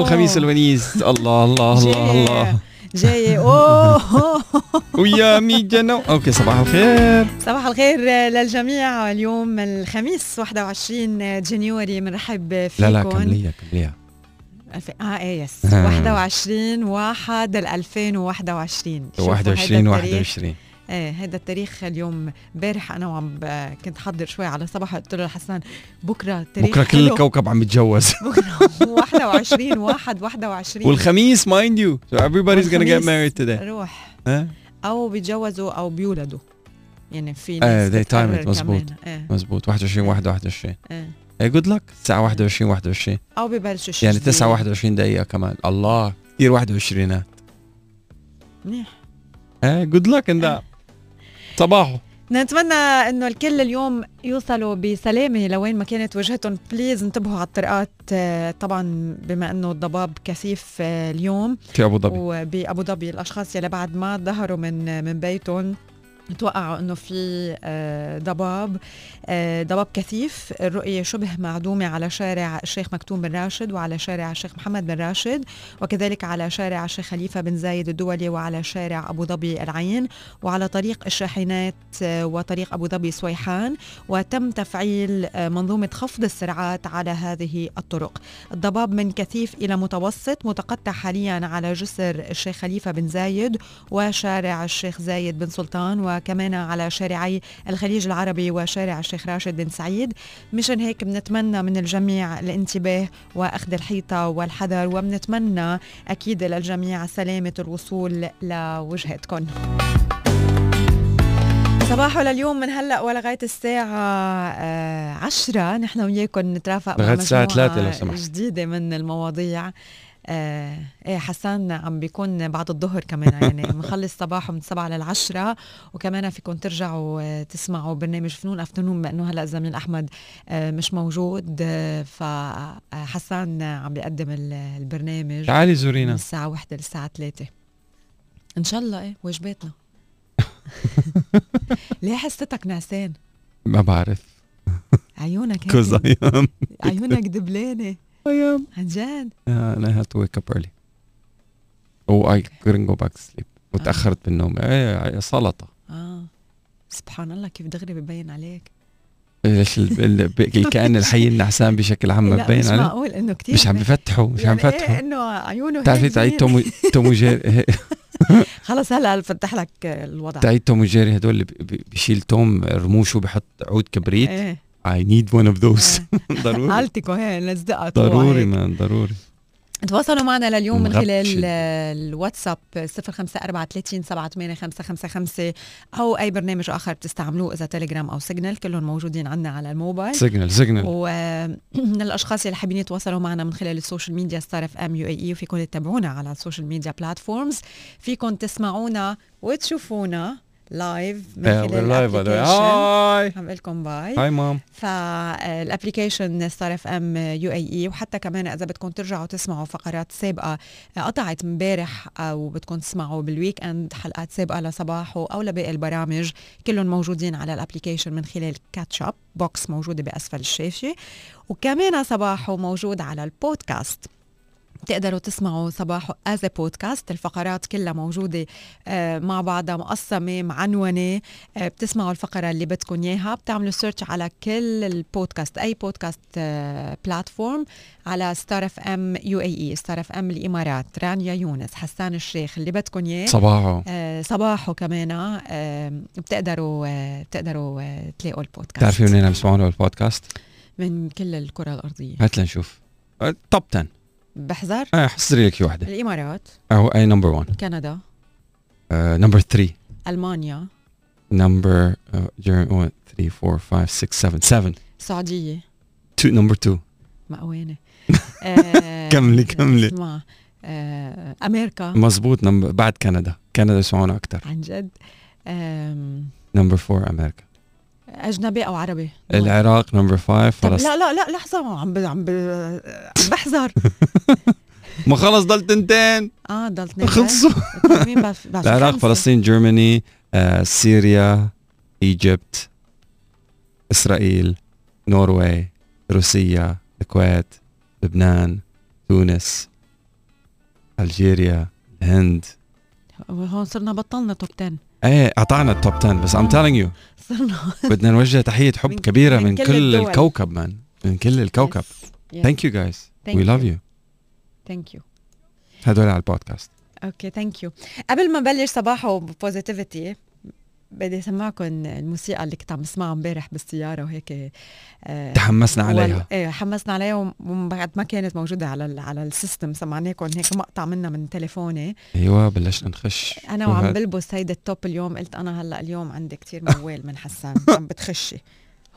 الخميس الونيس الله الله الله الله. جاي أوه. ويا مي جنو okay صباح الخير. صباح الخير للجميع. اليوم الخميس 21 January بنرحب فيكم لا لا كمليها كمليها. الف... آه إيه yes. آه. 21 1 2021 شوفوا 21 هيدا التاريخ. 21 إيه هذا التاريخ اليوم امبارح أنا وعم. كنت حضر شوي على صباح قلت له لحسان بكرة تاريخ بكرة كل. الكوكب عم يتجوز. بكرة 21 1 21 والخميس mind you. So everybody's gonna get married today. روح. ها؟ أو بيتجوزوا أو بيولدوا. يعني في إيه، ناس it، بتقرر مزبوط. مزبوط 21 21 إيه جود لك الساعة 21 21 أو ببلشوا يعني جديد. 9 21 دقيقة كمان. الله كثير 21 منيح. إيه جود لك ان ذات صباحو. نتمنى إنه الكل اليوم يوصلوا بسلامة لوين ما كانت وجهتهم. بليز انتبهوا على الطرقات آه، طبعا بما إنه الضباب كثيف آه، اليوم. في أبو ظبي. وبأبو ظبي الأشخاص يلي بعد ما ظهروا من من بيتهم. توقعوا إنه في آه، ضباب آه، ضباب كثيف. الرؤية شبه معدومة على شارع الشيخ مكتوم بن راشد وعلى شارع الشيخ محمد بن راشد وكذلك على شارع الشيخ خليفة بن زايد الدولي وعلى شارع أبو ظبي العين وعلى طريق الشاحنات آه، وطريق أبو ظبي سويحان. وتم تفعيل آه، منظومة خفض السرعات على هذه الطرق. الضباب من كثيف إلى متوسط متقطع حاليا على جسر الشيخ خليفة بن زايد وشارع الشيخ زايد بن سلطان وكمان على شارعي الخليج العربي وشارع الشيخ راشد بن سعيد. مشان هيك بنتمنى من الجميع الانتباه وأخذ الحيطة والحذر وبنتمنى أكيد للجميع سلامة الوصول لوجهتكم صباحو لليوم من هلأ ولغاية الساعة آه عشرة. نحن وياكم نترافق الساعة مجموعة ثلاثة لو سمحت. جديدة من المواضيع. آه إيه حسان عم بيكون بعد الظهر كمان يعني مخلص صباحه من 7 للعشرة وكمان فيكم ترجعوا آه، تسمعوا برنامج فنون افتنون بانه هلأ الزميل أحمد آه مش موجود فحسان عم بيقدم ال- البرنامج تعالي من زورينا الساعة واحدة للساعة ثلاثة إن شاء الله إيه واجباتنا. ليه حسيتك نعسان؟ ما بعرف. عيونك هيك. عيونك دبلانة. اي ام عن جد؟ أنا had to wake up early. Oh I couldn't go back to sleep. وتاخرت بالنوم. إيه سلطة. آه. سبحان الله كيف دغري ببين عليك. ليش ال- ال- الكائن الحي النحسان بشكل عام لا مبين مش معقول إنه كتير مش عم بفتحوا مش عم يعني إيه إنه عيونه بتعرفي هيك تعيد. توم توم وجيري خلص هلا بفتح لك الوضع؟ تعيد توم وجيري هدول اللي بيشيل توم رموشه وبيحط عود كبريت. إيه. I need one of those. ضروري. حالتكو هي لزقها ضروري مان ضروري. تواصلوا معنا لليوم من. خلال الواتساب 0543 أو أي برنامج آخر بتستعملوه إذا تليجرام أو سيجنال كلهم موجودين عندنا على الموبايل. سيجنال سيجنال ومن الأشخاص اللي حابين يتواصلوا معنا من خلال ال social media ستار اف ام UAE وفيكم تتابعونا على ال social media platforms فيكم تسمعونا وتشوفونا. live من خلال live هاي عم لكم باي هاي مام فال application ستار اف ام UAE وحتى كمان إذا بدكم ترجعوا تسمعوا فقرات سابقة قطعت امبارح أو بدكم تسمعوا بال weekend حلقات سابقة لصباحو أو لباقي البرامج. كلهم موجودين على ال application من خلال catch up box موجودة بأسفل الشاشة. وكمان صباحو موجود على البودكاست تقدروا تسمعوا صباحو as podcast الفقرات كلها موجودة آه، مع بعضها مقسمة معنونة. آه، بتسمعوا الفقرة اللي بدكم إياها. بتعملوا search على كل البودكاست أي بودكاست آه، platform على ستار اف ام UAE ستار اف ام الإمارات. رانيا يونس حسان الشيخ اللي بدكم إياه. صباحو صباحو كمان. بتقدروا بتقدروا تلاقوا البودكاست بتعرفي منين عم يسمعونا بالبودكاست؟ من كل الكرة الأرضية. هات لنشوف. top 10 بحذر؟ آه حصري لك وحده الإمارات. أو أي number 1 كندا. number 3 ألمانيا. number 1 3 4 5 6 7 7 السعودية نمبر 2 مقوانة آه، كملي- كملي. اسمع. آه، أمريكا. مزبوط نمبر بعد كندا. كندا يسمعونا أكثر عن جد. نمبر 4 أمريكا. أجنبي أو عربي. العراق نمبر 5 طب خلص لا لا لا لحظة عم ب... عم, ب... عم بحذر. ما خلص ضل تنتين. آه ضل اثنين خلصوا. بعد العراق؟ فلسطين Germany آه، سوريا Egypt إسرائيل Norway روسيا الكويت لبنان تونس Algeria الهند. هون صرنا بطلنا top 10 إيه قطعنا ال top 10 بس I'm telling you صرنا. بدنا نوجه تحية حب من- كبيرة من من, كل كل. الكوكب man من كل الكوكب. thank you guys we love you ثانك يو هدول على البودكاست. أوكي ثانك يو قبل ما نبلش صباحه بوزيتيفيتي بدي أسمعكم الموسيقى اللي كنت عم اسمعها امبارح بالسيارة وهيك آه، تحمسنا عليها. إيه حمسنا عليها وم- وبعد ما كانت موجودة على ال على السيستم سمعناكم هيك مقطع منها من تليفوني. أيوه بلشنا نخش. أنا وعم؟ بلبس هيدا التوب اليوم قلت أنا هلأ اليوم عندي كتير موال من حسان عم بتخشي.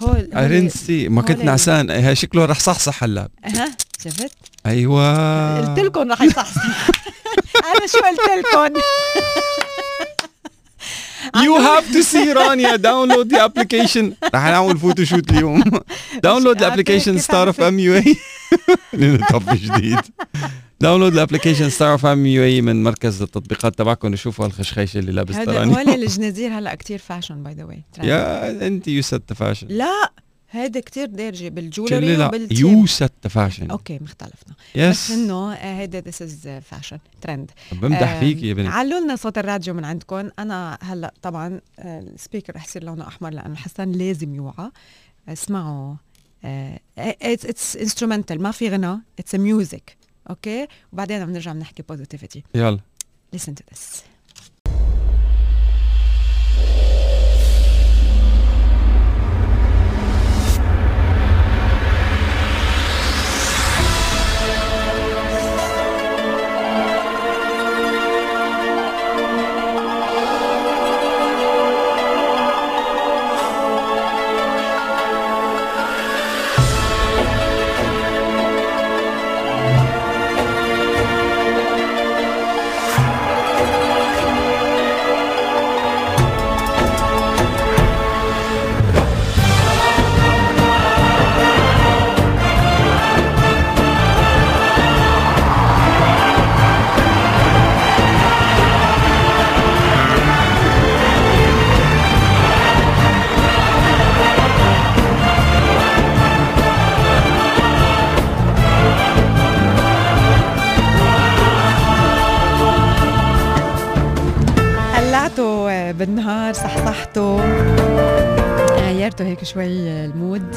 هول ارنسي ما كنت نعسان إيه، شكله رح صحصح هلأ. أها شفت أيوه. قلت لكم رح يصحصح. أنا شو قلت لكم؟ you have to see رانيا download the application رح نعمل photoshoot اليوم download ال application ستار اف ام UAE top جديد download ال application ستار اف ام UAE من مركز التطبيقات تبعكم وشوفوا الخشخيشه اللي لابس هذا هول الجنازير هلا كتير fashion by the way يا انت يو ست فاشن لا. هيدا كتير دارجه بال jewelry you said fashion. Okay مختلفنا. بس يس إنه آه، هيدا this is fashion trend بمدح فيك يا بنت. علوا لنا صوت الراديو من عندكم. أنا هلأ طبعا آه، ال speaker رح يصير لونه أحمر لأنه حسان لازم يوعى. اسمعوا it's it's instrumental ما في غنى it's music okay؟ وبعدين بنرجع بنحكي positivity يلا. Listen to this. بالنهار صحصحته. غيرته هيك شوي آه، المود.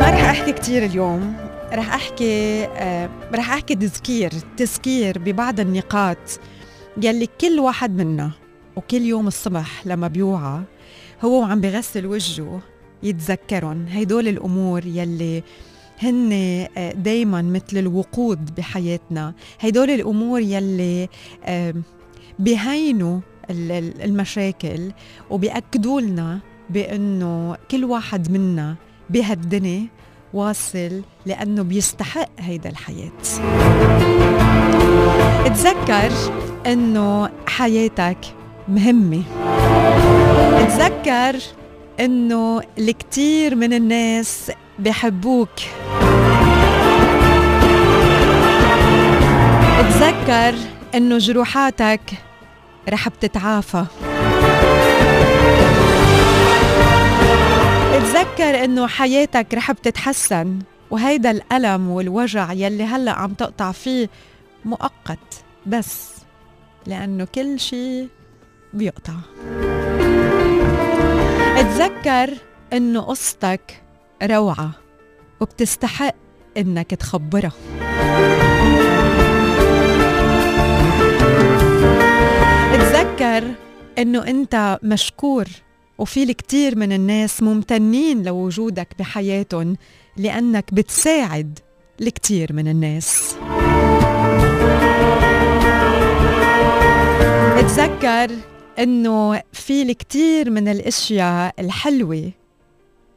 ما رح أحكي كتير اليوم. رح أحكي آه، رح أحكي تذكير تذكير ببعض النقاط يلي كل واحد منا وكل يوم الصبح لما بيوعى هو وعم بغسل وجهه يتذكرن. هيدول الأمور يلي هن دايما مثل الوقود بحياتنا. هيدول الأمور يلي ال- المشاكل وبيأكدوا لنا بأنه كل واحد منا بهالدنيا واصل لأنه بيستحق هيدا الحياة. اتذكر أنه حياتك مهمة. اتذكر أنه الكثير من الناس بحبوك. اتذكر إنه جروحاتك رح بتتعافى. اتذكر إنه حياتك رح بتتحسن وهيدا الألم والوجع يلي هلأ عم تقطع فيه مؤقت بس لأنه كل شي بيقطع. اتذكر إنه قصتك روعة وبتستحق إنك تخبرها. اتذكر إنه أنت مشكور وفي الكتير من الناس ممتنين لوجودك بحياتهم لأنك بتساعد الكتير من الناس؟ اتذكر إنه في الكتير من الأشياء الحلوة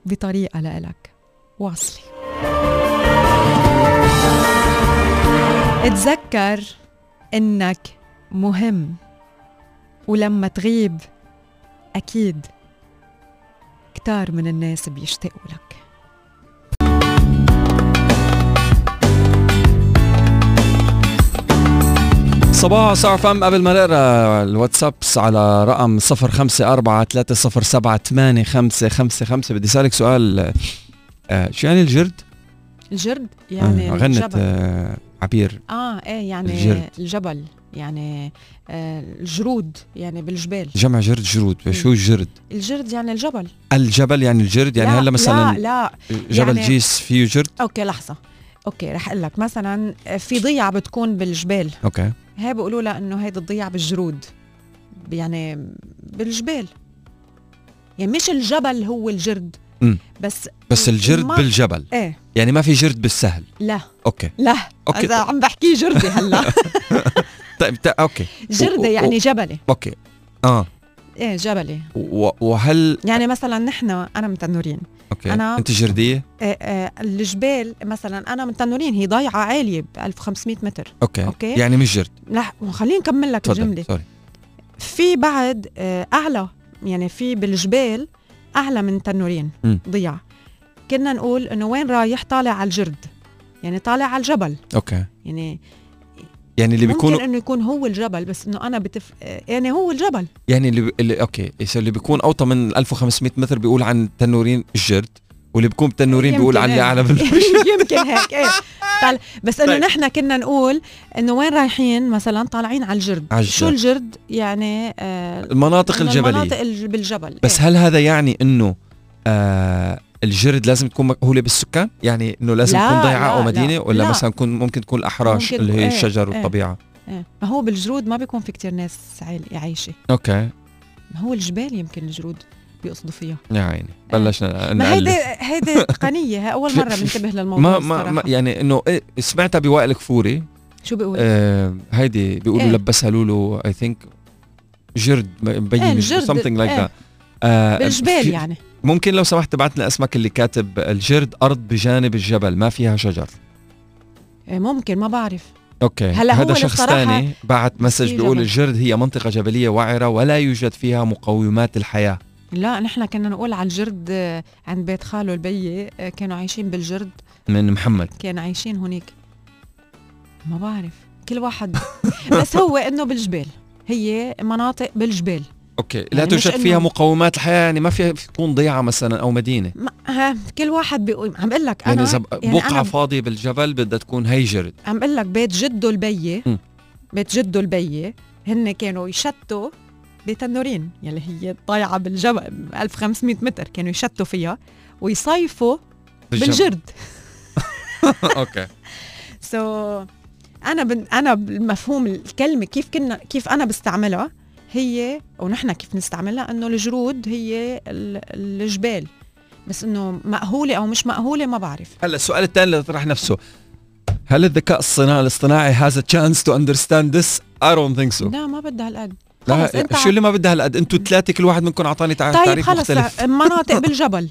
بطريقة لإلك. واصله اتذكر إنك مهم. ولما تغيب أكيد كتار من الناس بيشتاقوا لك صباح صار فم قبل ما نقرأ ال WhatsApps على رقم 054 307 8555 بدي أسألك سؤال آه، شو يعني الجرد؟ الجرد يعني آه، غنت. آه، عبير آه إيه يعني الجرد. الجبل يعني آه الجرود يعني بالجبال. جمع جرد جرود. شو الجرد الجرد يعني الجبل. الجبل يعني الجرد؟ يعني لا هلا مثلا لا. لا جبل يعني- جيس فيه جرد؟ okay لحظة. Okay رح أقول لك. مثلا في ضيعة بتكون بالجبال. okay. هي بيقولوا لها إنه هيدي الضيعة بالجرود. يعني بالجبال. يعني مش الجبل هو الجرد. مم. بس بس الجرد ما- بالجبل. إيه. يعني ما في جرد بالسهل. لا. أوكي. لا. أوكي. إذا عم بحكي جردي هلا. طيب okay. جردة و- يعني جبلي okay. آه. إيه جبلي وهل يعني مثلا نحن أنا من تنورين. okay. أنا- أنت جردية؟ إيه إيه الجبال مثلا أنا من تنورين هي ضيعه عالية ب 1500 متر. okay, okay. يعني مش جرد. لا خليني نكمل لك الجملة. sorry. في بعد آه، أعلى يعني في بالجبال أعلى من تنورين. مم. ضيعة. كنا نقول إنه وين رايح طالع على الجرد؟ يعني طالع على الجبل. okay. يعني يعني اللي ممكن بيكونوا إنه يكون هو الجبل بس إنه أنا بتف... يعني هو الجبل يعني اللي, اللي okay اللي بيكون أوطى من 1500 متر بيقول عن تنورين الجرد واللي بيكون بتنورين بيقول عن اللي. اعلى من يمكن هيك إيه طال... بس إنه طيب. نحن كنا نقول إنه وين رايحين مثلا طالعين على الجرد على شو الجرد. يعني آه المناطق الجبلية المناطق الج- بالجبل بس إيه. هل هذا يعني إنه آه الجرد لازم تكون مأهولة بالسكان؟ يعني إنه لازم لا، تكون ضيعة أو مدينة لا، ولا لا. مثلا تكون ممكن تكون الاحراش ممكن اللي هي إيه، الشجر إيه. والطبيعة إيه. ما هو بالجرود ما بيكون في كتير ناس عايشة أوكي ما هو الجبال يمكن الجرود بيقصدوا فيها يا عيني بلشنا ما هيدي هيدي تقنيه هي أول مرة بنتبه للموضوع ما ما. ما يعني إنه إيه سمعتها بوائل كفوري شو بيقول آه هيدي بيقولوا إيه. لبسها لولو I think جرد مبين إيه، الجرد، something like إيه. that آه بالجبال يعني ممكن لو سمحت تبعت لنا اسمك اللي كاتب الجرد أرض بجانب الجبل ما فيها شجر. إيه، ممكن ما بعرف. أوكي. هلا هو هذا شخص ثاني بعت message بيقول. الجرد هي منطقة جبلية وعرة ولا يوجد فيها مقومات الحياة. لا نحن كنا نقول على الجرد آه، عند بيت جده لبيي آه، كانوا عايشين بالجرد. من محمد. كانوا عايشين هونيك ما بعرف. كل واحد. بس هو إنه بالجبال. هي مناطق بالجبال. أوكي. لا يعني مش توجد إنه- فيها مقومات الحياة يعني ما فيها تكون ضيعة مثلا أو مدينة. ما ها كل واحد بيقول عم بقول لك أنا يعني اذا يعني بقعة أنا فاضية بالجبل بدها تكون هي جرد. عم بقول لك بيت جد بيي. بيت جد بيي هن كانوا يشتوا بتنورين يلي هي ضيعة بالجبل 1500 متر كانوا يشتوا فيها ويصيفوا بالجرد. أوكي. so so, أنا بن أنا بالمفهوم الكلمة كيف كنا كيف أنا بستعملها هي ونحن كيف نستعملها إنه الجرود هي ال- الجبال. بس إنه مأهولة أو مش مأهولة ما بعرف. هلا السؤال الثاني اللي طرح نفسه. هل الذكاء الصناعي الاصطناعي has a chance to understand this? I don't think so. لا ما بدها هالقد. لا انت شو اللي ما بدها هالقد؟ أنتوا الثلاثة كل واحد منكم أعطاني طيب تعريف خلص مختلف. مناطق بالجبل.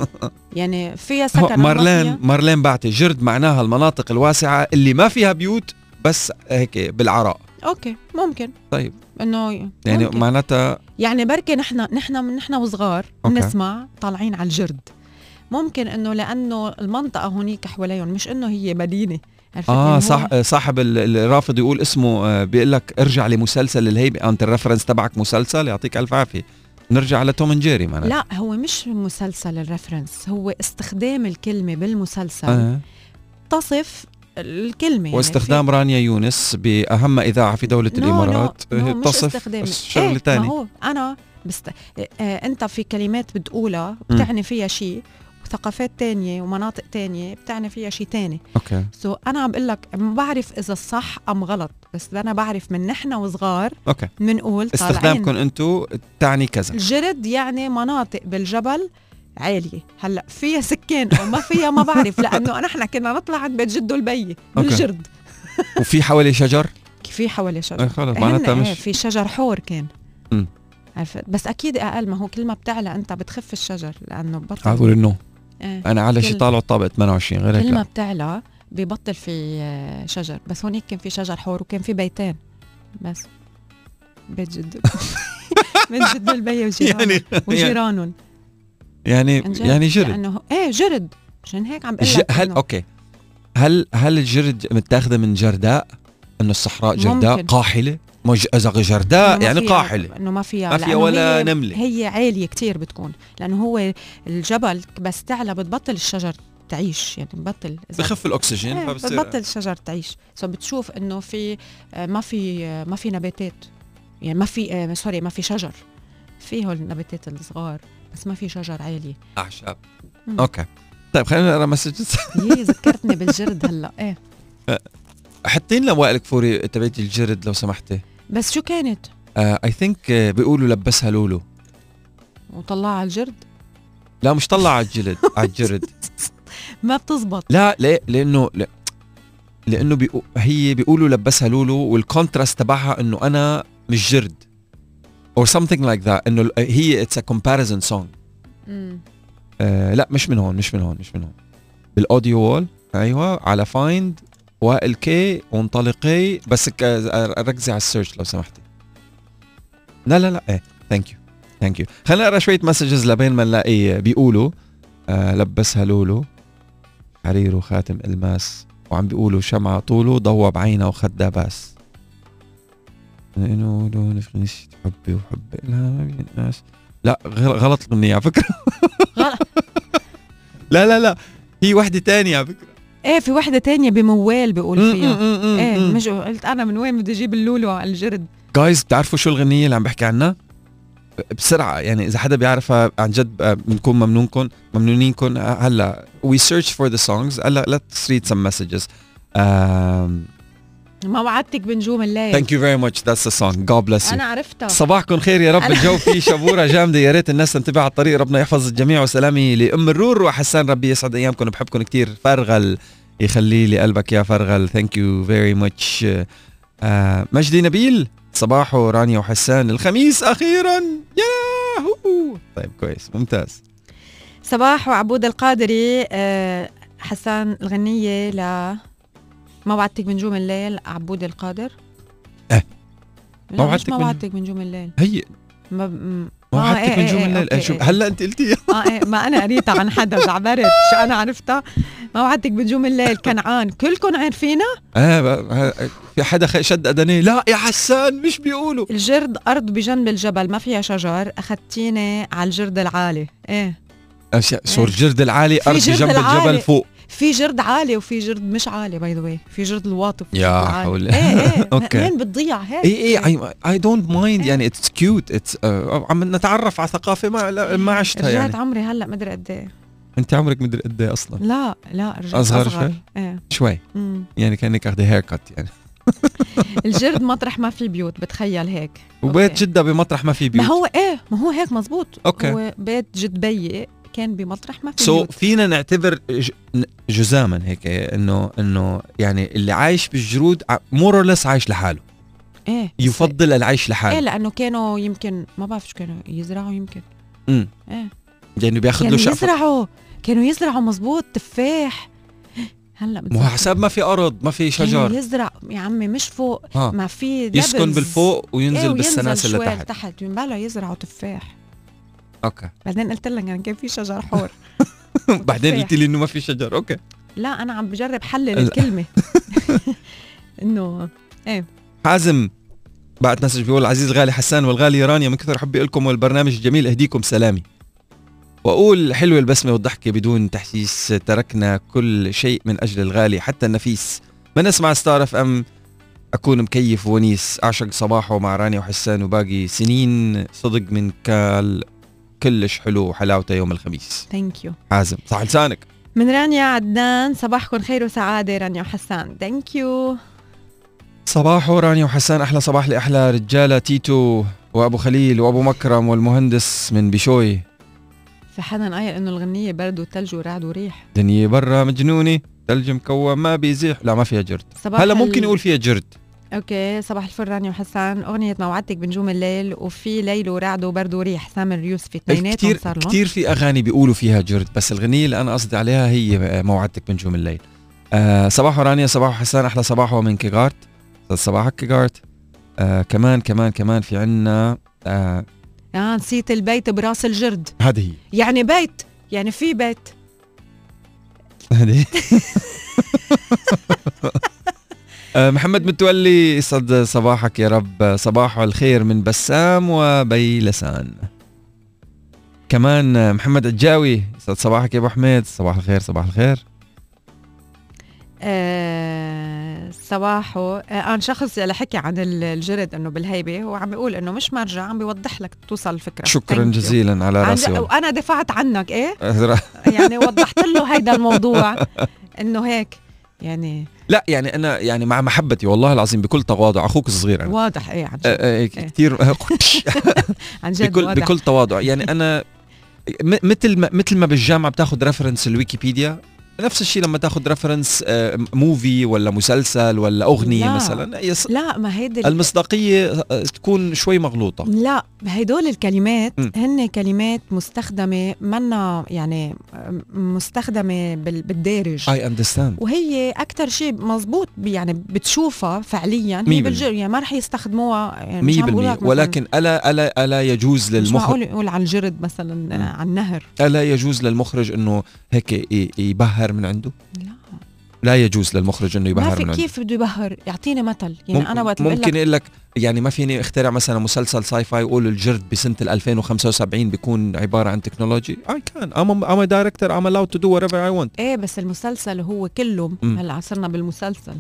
يعني فيها سكن مارلين فيها- مارلين بعتي جرد معناها المناطق الواسعة اللي ما فيها بيوت بس هيك بالعراء. أوكي ممكن. طيب. إنه يعني. معناتها يعني بركي نحن نحن نحن وصغار. بنسمع طالعين على الجرد. ممكن إنه لأنه المنطقة هونيك حواليهم مش إنه هي مدينة. آه صح صاحب ال- الرافض يقول اسمه آه، بيقول لك ارجع لمسلسل الهيبة أنت ال reference تبعك مسلسل يعطيك ألف عافية. نرجع لتوم اند جيري معناتها. لا هو مش مسلسل ال reference هو استخدام الكلمة بالمسلسل. آه. تصف الكلمة يعني واستخدام رانيا يونس بأهم إذاعة في دولة no الإمارات. هي no مش تصف استخدام الشغله إيه هو أنا بست... آه أنت في كلمات بتقولها بتعني فيها شيء وثقافات تانية ومناطق تانية بتعني فيها شيء تاني. أوكي. so so أنا عم بقول لك ما بعرف إذا الصح أم غلط بس أنا بعرف من نحن وصغار أوكي. بنقول استخدامكم أنتم تعني كذا. الجرد يعني مناطق بالجبل عالية. هلأ فيها سكان أو ما فيها ما بعرف لأنه نحن كنا نطلع عند بيت جد بيي بالجرد. وفي حوالي شجر؟ في حوالي شجر؟ إيه خلص هن معناتها إيه، مش في شجر حور كان. عرفت؟ بس أكيد أقل ما هو كل ما بتعلى أنت بتخف الشجر لأنه بطل. أقول إنه إيه. أنا على شيء كل- طالعوا الطابق 28 غير هيك كل ما. بتعلى ببطل في آه، شجر. بس هونيك كان في شجر حور وكان في بيتين. بس. بيت جده. بيت جد بيي وجيرانهم يعني وجيرانهم. يعني. يعني جرد. لأنه إيه جرد. عشان هيك عم بقول ج... هل إنه أوكي. هل هل الجرد متاخذه من جرداء؟ إنه الصحراء جرداء ممكن. قاحلة؟ مج... إذا جرداء يعني قاحلة. إنه ما فيها. ما فيها ولا هي نملة. هي عالية كتير بتكون. لأنه هو الجبل بس تعلى بتبطل الشجر تعيش. يعني ببطل بخف الأكسجين إيه، فبصير بتبطل الشجر تعيش. so بتشوف إنه في آه، ما في آه، ما في نباتات. يعني ما في آه، sorry ما في شجر. في هول النباتات الصغار. بس ما في شجر عالي. أعشاب. مم. أوكي. طيب خلينا نقرأ messages يي ذكرتني بالجرد هلأ. إيه. حطين لنا وائل كفوري تبعت الجرد لو سمحتي. بس شو كانت؟ I think بيقولوا لبسها لولو. وطلعها على الجرد؟ لا مش طلع على الجرد على الجرد. ما بتزبط. لا ليه؟ لأنه لا لأنه بيقو هي بيقولوا لبسها لولو وال contrast تبعها إنه أنا مش جرد. Or something like that. إنه هي اتس ا comparison song. مم. آه لا مش من هون مش من هون مش من هون. بالأوديو وول أيوه على فايند وائل كي وانطلقي بس ركزي على السيرش لو سمحتي. لا لا لا إيه ثانك يو ثانك يو خلينا نقرأ شوية مسجز لبين ما نلاقي بيقولوا. آه لبسها لولو. حرير وخاتم الماس. وعم بيقولوا شمعة طوله ضوى بعينها وخدها باس انه لون فينيش حبي وحبي. لا ما بينقاس لا غل- غلط الاغنيه على فكرة. لا لا لا. هي وحده تانية على فكرة. إيه في وحده تانية بموال بيقول فيها. إيه مش قلت أنا من وين بدي أجيب اللولو على الجرد. جايز بتعرفوا شو الغنية اللي عم بحكي عنها؟ بسرعة يعني إذا حدا بيعرفها عن جد آه، بنكون ممنونكم ممنونينكم آه، هلأ we search for the songs. هلأ let's read some messages. ما وعدتك بنجوم الليل. Thank you very much. That's the song. God bless you. أنا عرفتها. صباحكم خير يا رب. الجو فيه شبورة جامدة. يا ريت الناس تنتبه على الطريق. ربنا يحفظ الجميع. وسلامي لأم الرور وحسان. ربي يسعد أيامكم. بحبكم كتير. فرغل يخلي لي قلبك يا فرغل. thank you very much مجدي نبيل صباح ورانيا وحسان. الخميس أخيرا. ياهو! طيب كويس. ممتاز. صباح وعبود القادري. آه، حسان الغنية ل ما وعدتك بنجوم الليل عبود القادر؟ إيه. لا ما مش وعدتك ما بن- وعدتك بنجوم الليل. هي. ما م- ما آه، إيه، من جمل إيه، الليل. أوكي، شو إيه. هلا أنت قلتيها. آه إيه ما أنا قريتها عن حدا زعبرت شو أنا عرفتها؟ ما وعدتك بنجوم الليل كنعان. كلكم عارفينها ب- آه، في حدا شد أدنيه لا يا حسان مش بيقولوا. الجرد أرض بجنب الجبل ما فيها شجر. اخذتيني على الجرد العالي. إيه. إيه. الجرد العالي؟ في أرض جرد جنب العالي. الجبل فوق. في جرد عالي وفي جرد مش عالي by the way في جرد الواطي yeah. حول. إيه إيه أوكي. وين بتضيع هيك اي اي اي دونت مايند يعني it's cute it's عم نتعرف على ثقافة ما لا- ما عشتها رجعت يعني عمري هلأ مدري قد إيه أنت عمرك مدري قد إيه أصلا لا لا رجعت أصغر أصغر, شوي؟ إيه شوي مم. يعني كأنك اخذي haircut يعني الجرد مطرح ما في بيوت بتخيل هيك وبيت أوكي. جده بمطرح ما في ما بيوت هو إيه ما هو هيك مزبوط أوكي. هو بيت جد بيي كان بمطرح ما في so بيوت فينا نعتبر جزاما هيك إنه إنه يعني اللي عايش بالجرود more or less عايش لحاله. إيه يفضل العيش إيه لحاله. لأنه كانوا يمكن ما بعرف شو كانوا يزرعوا يمكن. امم إيه. يعني بياخذ له كانوا شقفة. يزرعوا كانوا يزرعوا مزبوط تفاح. هلأ بتذكر. حساب ما في أرض ما في شجر يزرع يا عمي مش فوق ها ما في يسكن. بالفوق إيه وينزل وينزل بالسلاسل شوي لتحت. لتحت. ينبالوا يزرعوا تفاح. okay. بعدين قلت لك يعني كان في شجر حور؟ بعدين. قلت لي إنه ما في شجر. أوكي. لا أنا عم بجرب حلل. الكلمة إنه حازم بعد message بيقول العزيز الغالي حسان والغالية رانيا من كثر حبي لكم والبرنامج الجميل أهديكم سلامي. وأقول حلوة البسمة والضحكة بدون تحسيس تركنا كل شيء من أجل الغالي حتى النفيس. من اسمع Star FM أكون مكيف ونيس أعشق صباحه مع رانيا وحسان وباقي سنين صدق من كال كلش حلو وحلاوته يوم الخميس. thank you حازم صح لسانك. من رانيا عدنان صباحكم خير وسعادة رانيا وحسان. ثانك يو صباح رانيا وحسان أحلى صباح لأحلى رجالة تيتو وأبو خليل وأبو مكرم والمهندس من بشوي في حدا قايل إنه الغنية برد وثلج ورعد وريح. دنيا برا مجنوني ثلج مكوم ما بيزيح. لا ما فيها جرد. هلا ممكن يقول فيها جرد. okay صباح الفل رانيا وحسان. أغنية موعدتك بنجوم الليل وفي ليل ورعد وبرد وريح. سامر يوسفي اثنيناتهم كثير صار لهم. كثير في أغاني بيقولوا فيها جرد بس الغنية اللي أنا قصدي عليها هي موعدتك بنجوم الليل. آه صباح رانيا صباح حسان أحلى صباحه من كيغارت. صباحك كيغارت. آه كمان كمان كمان في عنا آه آه نسيت البيت براس الجرد. هذه هي. يعني بيت يعني في بيت. هذه آه، محمد متولي يسعد صباحك يا رب. صباح الخير من بسام وبيلسان. كمان آه، محمد عجاوي يسعد صباحك يا أبو حميد. صباح الخير صباح الخير. آه صباحه آه أنا شخص اللي حكي عن ال- الجرد إنه بالهيبة. هو عم بيقول إنه مش مرجع عم بيوضح لك توصل الفكرة. شكرا. جزيلا على راسي. وأنا دفعت عنك إيه؟ أه، يعني وضحت له هيدا الموضوع. إنه هيك. يعني لا يعني أنا يعني مع محبتي والله العظيم بكل تواضع أخوك الصغير أنا. واضح إيه عن جد. آه، آه، كثير عن جد بكل واضح. بكل تواضع. يعني أنا مثل ما مثل ما بالجامعة بتاخذ reference ال Wikipedia نفس الشيء لما تاخذ reference movie ولا مسلسل ولا أغنية لا. مثلا هي ص- لا ما هيدي ال- المصداقية آه، تكون شوي مغلوطة لا هدول الكلمات م. هن كلمات مستخدمة منا يعني مستخدمة بال- بالدارج I understand وهي أكتر شيء مزبوط يعني بتشوفها فعليا هي. بالجر يعني ما رح يستخدموها يعني مش عم بقول 100% لك مثلاً- ولكن ألا ألا ألا يجوز مش للمخرج معقول يقول عن الجرد مثلا م. عن النهر ألا يجوز للمخرج إنه هيك ي- يبهر من عنده؟ لا. لا يجوز للمخرج إنه ما يبهر في من عنده. كيف بده يبهر؟ يعطيني مثل. يعني مم- أنا وقت ممكن لك يقول لك يعني ما فيني اخترع مثلا مسلسل sci-fi يقول الجرد بسنة ال 2075 بيكون عبارة عن technology I can I'm I'm director I'm allowed to do whatever I want إيه بس المسلسل هو كله. هلا صرنا بالمسلسل.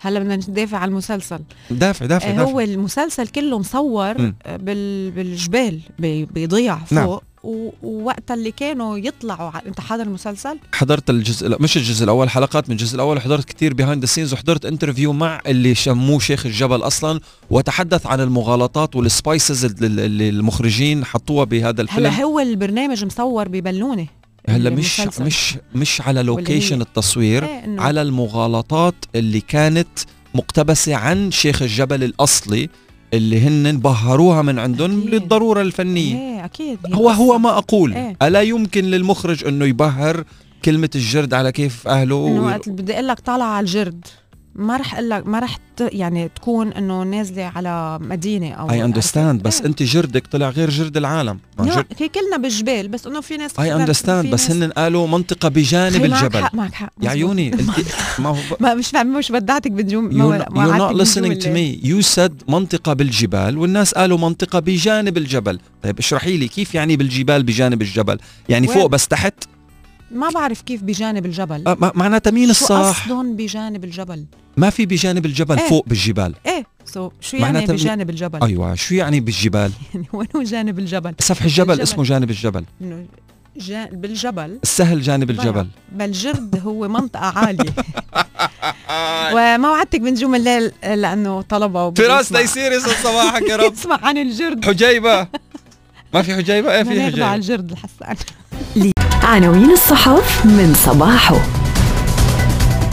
هلا بدنا ندافع عن المسلسل. دافع دافع آه، دافع. هو المسلسل كله مصور بال بالجبال بي- بيضيع فوق. نعم. و- ووقت اللي كانوا يطلعوا ع- انت حاضر المسلسل حضرت الجزء لا، مش الجزء الأول حلقات من الجزء الأول حضرت كتير behind the scenes وحضرت interview مع اللي اسموه شيخ الجبل أصلا وتحدث عن المغالطات وال spices اللي المخرجين حطوها بهذا الفيلم هلا هو البرنامج مصور ببلونة هلا مش المسلسل. مش مش على location التصوير إنه على المغالطات اللي كانت مقتبسة عن شيخ الجبل الأصلي اللي هن بهروها من عندهم أكيد. للضرورة الفنية إيه أكيد هو هو. ما أقول إيه. ألا يمكن للمخرج أنه يبهر كلمة الجرد على كيف إنه و... وقت بدي أقول لك طالع على الجرد ما رح أقول لك ما رح يعني تكون إنه نازلة على مدينة أو اي اندرستاند بس. أنت جردك طلع غير جرد العالم جرد هي كلنا بالجبال بس إنه في ناس I understand بس هن قالوا منطقة بجانب خي معك الجبل حق معك حق يا. عيوني انت ما هو ما مش فاهم مش بدعتك بنجوم you're not listening to me you said منطقة بالجبال والناس قالوا منطقة بجانب الجبل طيب اشرحي لي كيف يعني بالجبال بجانب الجبل يعني وين؟ فوق بس تحت ما بعرف كيف بجانب الجبل. آه، ما- معناتها مين شو الصح قصدهم بجانب الجبل؟ ما في بجانب الجبل إيه. فوق بالجبال. إيه. so شو يعني بجانب الجبل؟ أيوه شو يعني بالجبال؟ يعني وين هو جانب الجبل؟ سفح الجبل الجبل. اسمه جانب الجبل. إنه جا... بالجبل؟ السهل جانب. الجبل. بالجرد هو منطقة عالية. وما وعدتك بنجوم الليل لأنه طلبة فراس تيسير يسعد صباحك يا رب. يسمع عن الجرد. حجيبة. ما في حجيبة؟ إيه في ناخده على حجيبة. الجرد الحسان عناوين الصحف من صباحه.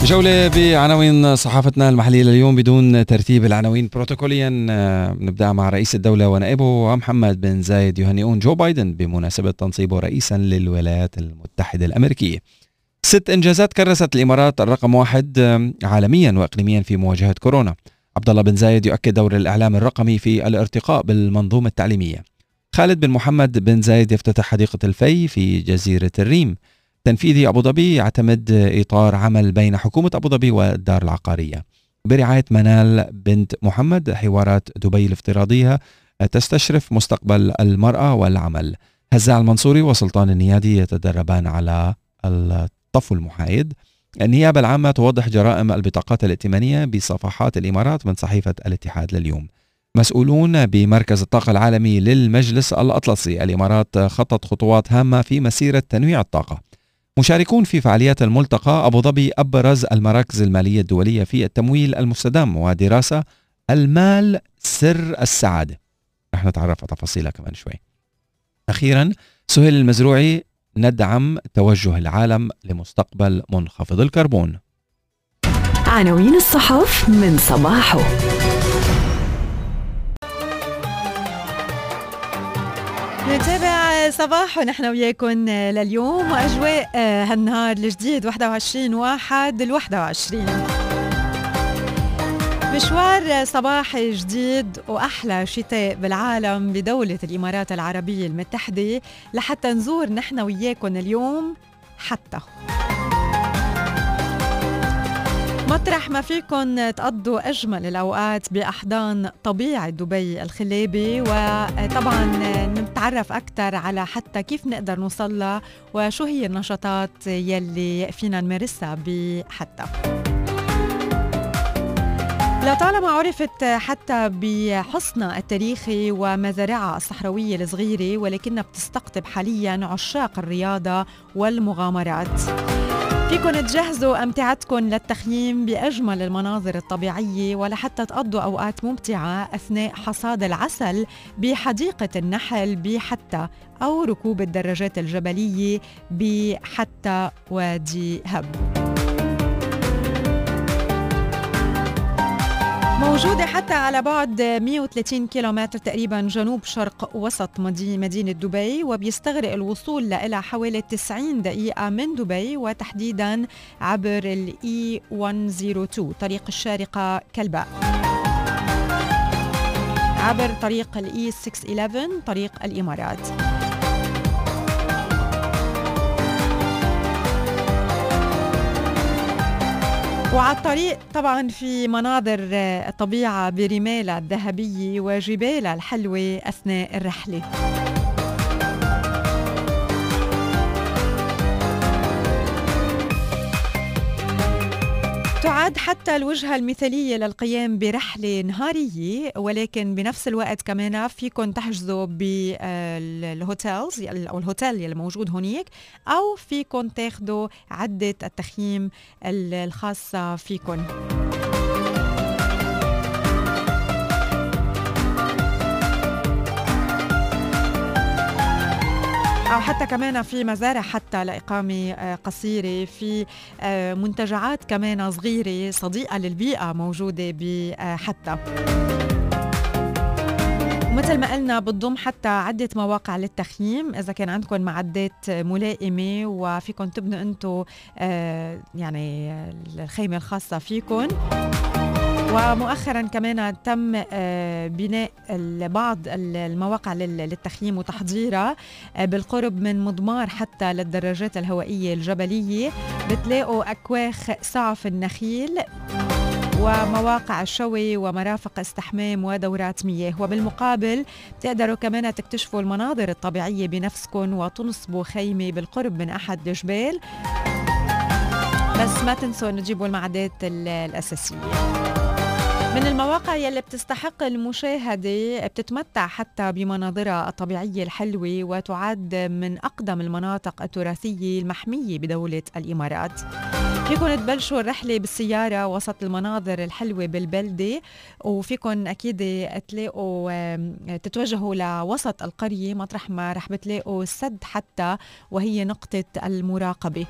جولة بعناوين صحافتنا المحلية لليوم بدون ترتيب العناوين. بروتوكوليا آه، نبدأ مع رئيس الدولة ونائبه ومحمد بن زايد يهنئون جو بايدن بمناسبة تنصيبه رئيسا للولايات المتحدة الأمريكية. ست إنجازات كرست الإمارات الرقم واحد آه، عالميا وإقليميا في مواجهة كورونا. عبد الله بن زايد يؤكد دور الإعلام الرقمي في الارتقاء بالمنظومة التعليمية. خالد بن محمد بن زايد يفتتح حديقة الفي في جزيرة الريم. تنفيذي أبو ظبي يعتمد إطار عمل بين حكومة أبو ظبي والدار العقارية. برعاية منال بنت محمد حوارات دبي الافتراضية تستشرف مستقبل المرأة والعمل. هزاع المنصوري وسلطان النيادي يتدربان على الطفو المحايد. النيابة العامة توضح جرائم البطاقات الائتمانية بصفحات الإمارات من صحيفة الاتحاد لليوم. مسؤولون بمركز الطاقة العالمي للمجلس الأطلسي. الإمارات خطت خطوات هامة في مسيرة تنويع الطاقة. مشاركون في فعاليات الملتقى أبو ظبي أبرز المراكز المالية الدولية في التمويل المستدام ودراسة المال سر السعادة. رح نتعرف على تفاصيلها كمان شوي. أخيرا سهيل المزروعي ندعم توجه العالم لمستقبل منخفض الكربون. عناوين الصحف من صباحه. نتابع صباح ونحن وياكم لليوم. وأجواء هالنهار الجديد 21 واحد ال 21 مشوار صباح جديد وأحلى شتاء بالعالم بدولة الإمارات العربية المتحدة لحتى نزور نحن وياكم اليوم حتى. مطرح ما فيكن تقضوا أجمل الأوقات بأحضان طبيعة دبي الخلابة وطبعا نتعرف أكثر على حتى كيف نقدر نوصلها وشو هي النشاطات يلي فينا نمارسها بحتى لطالما عرفت حتى بحصنها التاريخي ومزارعها الصحراوية الصغيرة ولكنها بتستقطب حاليا عشاق الرياضة والمغامرات. فيكن تجهزوا أمتعتكم للتخييم بأجمل المناظر الطبيعية ولحتى تقضوا أوقات ممتعة أثناء حصاد العسل بحديقة النحل بحتى أو ركوب الدراجات الجبلية بحتى وادي هب. موجودة حتى على بعد 130 كيلومتر تقريبا جنوب شرق وسط مدينة دبي وبيستغرق الوصول لها حوالي 90 دقيقة من دبي وتحديدا عبر ال E 102 طريق الشارقة كلباء. عبر طريق ال E 611 طريق الإمارات. وعلى الطريق طبعا في مناظر الطبيعة برمالها الذهبية وجبالها الحلوة أثناء الرحلة. تعد حتى الوجهة المثالية للقيام برحلة نهارية ولكن بنفس الوقت كمان فيكم تحجزوا بال hotels أو الهوتيل اللي موجود هونيك أو فيكم تاخذوا عدة التخييم الخاصة فيكم أو حتى كمان في مزارع حتى لإقامة آه، قصيرة في آه، منتجعات كمان صغيرة صديقة للبيئة موجودة بحتى مثل ما قلنا بتضم حتى عدة مواقع للتخييم إذا كان عندكم معدات ملائمة وفيكم تبنوا أنتم آه، يعني الخيمة الخاصة فيكم ومؤخرا كمان تم آه، بناء بعض المواقع للتخييم وتحضيرها آه، بالقرب من مضمار حتى للدراجات الهوائية الجبلية. بتلاقوا أكواخ صعف النخيل ومواقع الشوي ومرافق استحمام ودورات مياه. وبالمقابل تقدروا كمان تكتشفوا المناظر الطبيعية بنفسكم وتنصبوا خيمة بالقرب من أحد الجبال. بس ما تنسوا تجيبوا المعدات الأساسية. من المواقع يلي بتستحق المشاهدة بتتمتع حتى بمناظرها الطبيعية الحلوة وتعد من أقدم المناطق التراثية المحمية بدولة الإمارات. فيكن تبلشوا الرحلة بالسيارة وسط المناظر الحلوة بالبلدة وفيكن أكيد تلاقوا تتوجهوا لوسط القرية مطرح ما رح بتلاقوا السد حتى وهي نقطة المراقبة.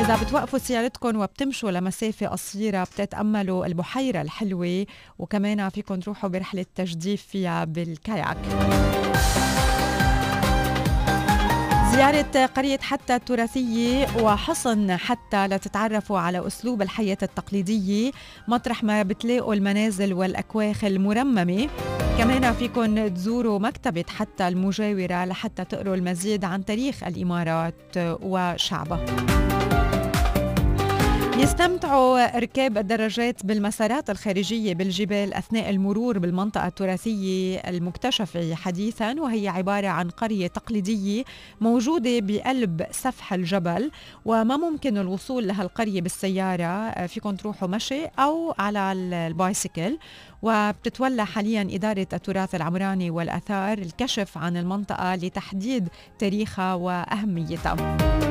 إذا بتوقفوا سيارتكم وبتمشوا لمسافة قصيرة بتتأملوا البحيرة الحلوة. وكمان فيكم تروحوا برحلة تجديف فيها بالكاياك. زيارة قرية حتى التراثية وحصن حتى لتتعرفوا على أسلوب الحياة التقليدية. مطرح ما بتلاقوا المنازل والأكواخ المرممة. كمان فيكن تزوروا مكتبة حتى المجاورة لحتى تقروا المزيد عن تاريخ الإمارات وشعبها. يستمتعوا ركاب الدراجات بالمسارات الخارجية بالجبال أثناء المرور بالمنطقة التراثية المكتشفة حديثا وهي عبارة عن قرية تقليدية موجودة بقلب سفح الجبل وما ممكن الوصول لهالقرية بالسيارة. فيكم تروحوا مشي أو على البايسيكل. وبتتولى حاليا إدارة التراث العمراني والأثار الكشف عن المنطقة لتحديد تاريخها وأهميتها.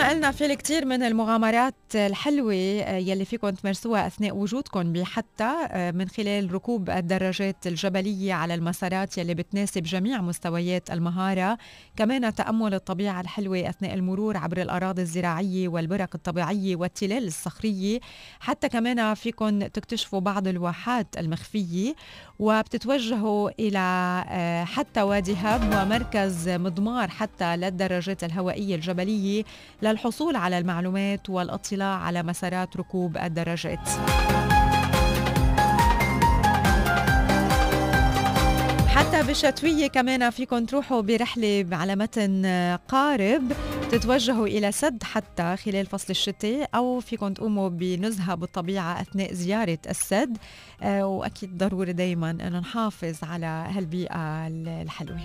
ما قلنا في الكثير من المغامرات الحلوة آه، يلي فيكم تمارسوها أثناء وجودكم بحتى آه، من خلال ركوب الدراجات الجبلية على المسارات يلي بتناسب جميع مستويات المهارة. كمان تأمل الطبيعة الحلوة أثناء المرور عبر الأراضي الزراعية والبرك الطبيعية والتلال الصخرية. حتى كمان فيكم تكتشفوا بعض الواحات المخفية. وبتتوجهوا إلى آه، حتى وادي هب ومركز مضمار حتى للدراجات الهوائية الجبلية للحصول على المعلومات والاطلاع على مسارات ركوب الدراجات. حتى بالشتوية كمان فيكم تروحوا برحلة على متن قارب تتوجهوا إلى سد حتى خلال فصل الشتاء أو فيكم تقوموا بنزهة بالطبيعة أثناء زيارة السد. آه، وأكيد ضروري دايما أنه نحافظ على هالبيئة الحلوة.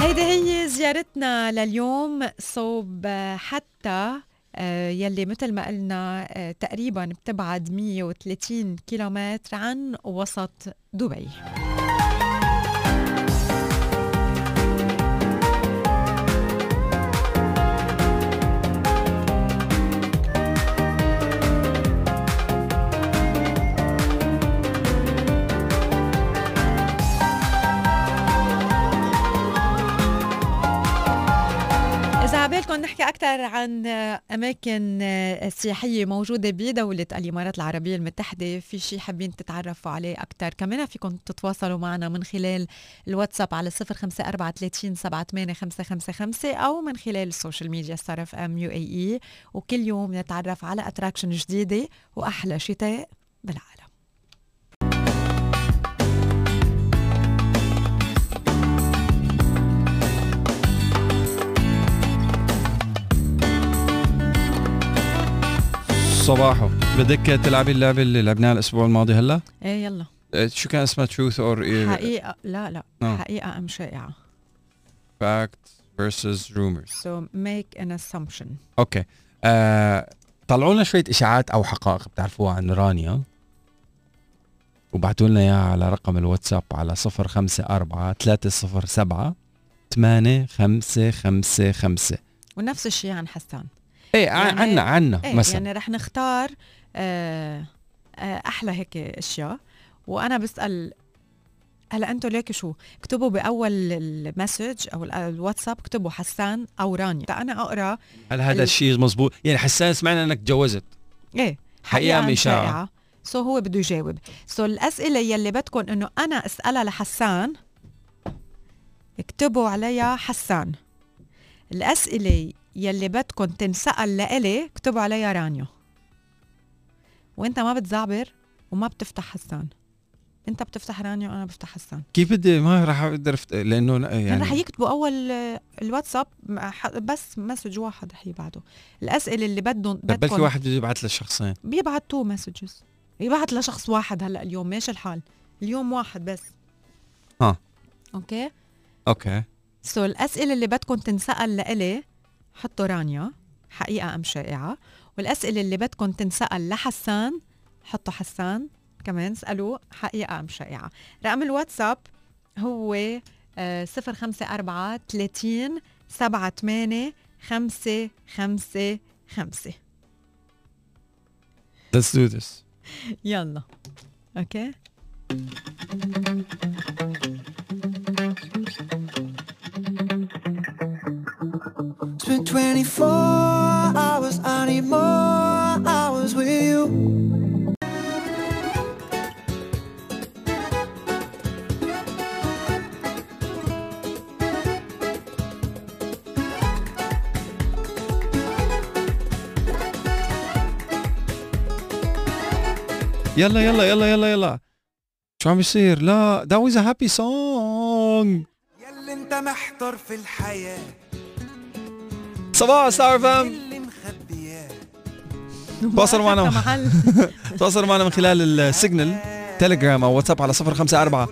هيدي هي زيارتنا لليوم. صوب حتى يلي مثل ما قلنا آه، تقريبا بتبعد 130 كيلومتر عن وسط دبي. عبالكم نحكي أكثر عن أماكن سياحية موجودة بدولة الإمارات العربية المتحدة. في شيء حابين تتعرفوا عليه أكثر؟ كمان فيكم تتواصلوا معنا من خلال الواتساب على 054 38 أو من خلال ال social media Star FM UAE. وكل يوم نتعرف على attraction جديدة وأحلى شتاء بالعالم. صباحو بدك تلعبي اللعبة اللي لعبناها الأسبوع الماضي هلا؟ إيه يلا. آه، شو كان اسمها؟ truth or حقيقة لا لا. آه. حقيقة أم شائعة. fact versus rumors. So make an assumption. okay. آه طلعوا لنا شوية إشاعات أو حقائق بتعرفوها عن رانيا. وبعتوا لنا إياها على رقم الواتساب على 054 307 8555 ونفس الشيء عن حسان. إيه يعني- عنا عنا إيه مثلا. يعني رح نختار آه آه أحلى هيك أشياء. وأنا بسأل هلا أنتم ليك شو؟ اكتبوا بأول المسج أو ال- الواتساب اكتبوا حسان أو رانيا. أنا أقرأ هل هذا ال- الشيء مزبوط؟ يعني حسان سمعنا إنك تجوزت إيه إشاعة؟ شائعة. so هو بده يجاوب. so الأسئلة يلي بدكم إنه أنا أسألها لحسان اكتبوا عليها حسان. الأسئلة يلي بدكم تنسأل لإلي اكتبوا عليها رانيا. وإنت ما بتزعبر وما بتفتح حسان. إنت بتفتح رانيا وأنا بفتح حسان. كيف بدي؟ ما راح أقدر. لأنه يعني رح يكتبوا أول الواتساب بس مسج واحد رح يبعتوا الأسئلة اللي بدهم طب بلكي واحد بده يبعث للشخصين بيبعت two messages. يبعت لشخص واحد هلأ اليوم ماشي الحال. اليوم واحد بس. آه. Okay؟ Okay. So الأسئلة اللي بدكم تنسأل لإلي حطوا رانيا حقيقة أم شائعة؟ والأسئلة اللي بدكم تنسأل لحسان حطوا حسان كمان اسالوا حقيقة أم شائعة؟ رقم الواتساب هو آه، 054 30 78 5 5 5 let's do this. يلا. أوكي. Spent 24 hours, I need more hours with you. يلا يلا يلا يلا يلا شو عم بيصير لا that was a happy song ياللي انت محتار في الحياة صباح ستار فام تواصلوا معنا. تواصلوا معنا من خلال ال Signal تليجرام أو واتساب على 054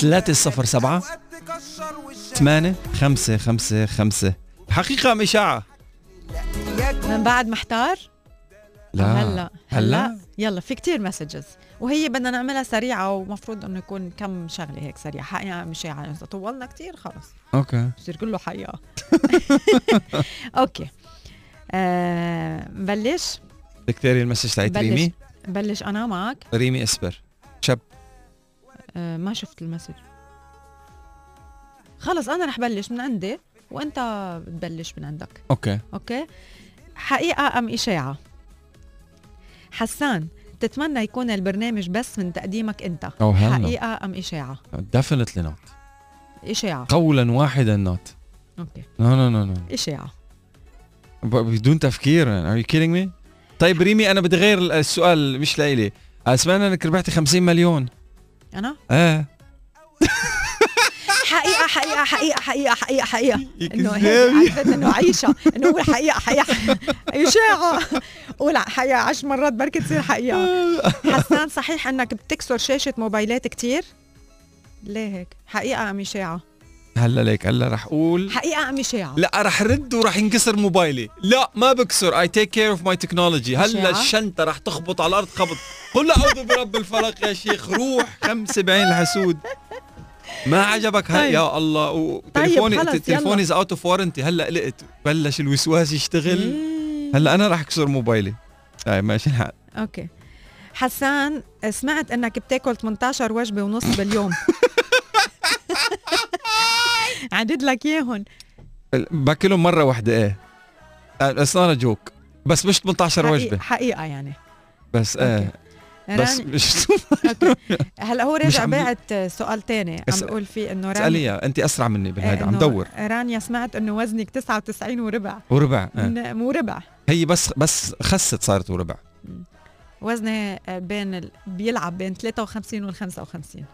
307 وقت تكشر والشارع 8 5 5 5 حقيقة ام اشاعة من بعد محتار؟ لا. هلا. هلا. يلا في كتير messages وهي بدنا نعملها سريعة ومفروض إنه يكون كم شغلة هيك سريعة. حقيقة مش يعني اذا طولنا كتير خلص. Okay. بصير كله حقيقة. Okay. آه بلش. بدك تقري ال message تاعت. ريمي؟ بلش أنا معك. ريمي إسبر. شب. آه ما شفت ال message. خلص أنا رح بلش من عندي وأنت بتبلش من عندك. Okay. Okay؟ حقيقة أم إشاعة؟ حسان تتمنى يكون البرنامج بس من تقديمك انت. هلا. حقيقة أم إشاعة؟ Definitely not إشاعة. قولا واحدا not okay. No no no no إشاعة. بدون تفكير are you kidding me? طيب ريمي أنا بدي غير السؤال مش لإلي. سمعنا إنك ربحتي 50 مليون. أنا؟ إيه. حقيقة حقيقة حقيقة حقيقة حقيقة حقيقة. إنه إنه عيشه إنه قول حقيقة حقيقة. اشاعه قول حقيقة عشر مرات بركي تصير حقيقة. حسان صحيح إنك بتكسر شاشة موبايلات كتير؟ ليه هيك؟ حقيقة أم اشاعه هلا ليك هلا رح أقول. حقيقة أم اشاعه لا رح رد ورح ينكسر موبايلي. لا ما بكسر. I take care of my technology هلا؟ الشنطة رح تخبط على الأرض خبط. قل أعوذ برب الفلق يا شيخ. روح خمسة بعين الحسود. ما عجبك هاي؟ طيب. يا الله. وتليفوني خلص، تليفوني. is out of warranty هلأ قلقت بلش الوسواس يشتغل. هلأ أنا رح أكسر موبايلي. هاي ماشي الحال. Okay. حسان سمعت إنك بتاكل 18 وجبة ونص باليوم. عدد لك اياهم باكلهم مرة واحدة إيه. Not joke بس مش 18 حقيقة- وجبة. حقيقة يعني. بس إيه. بس مش. هلا هو راجع باعت سؤال تاني عم بقول فيه إنه رانيا إياه، انت أسرع مني بهذا عم دور. رانيا سمعت إنه وزنك 99 وربع. وربع آه. مو ربع. هي بس بس خست صارت وربع. وزني آه، بين ال... بيلعب بين 53 وال 55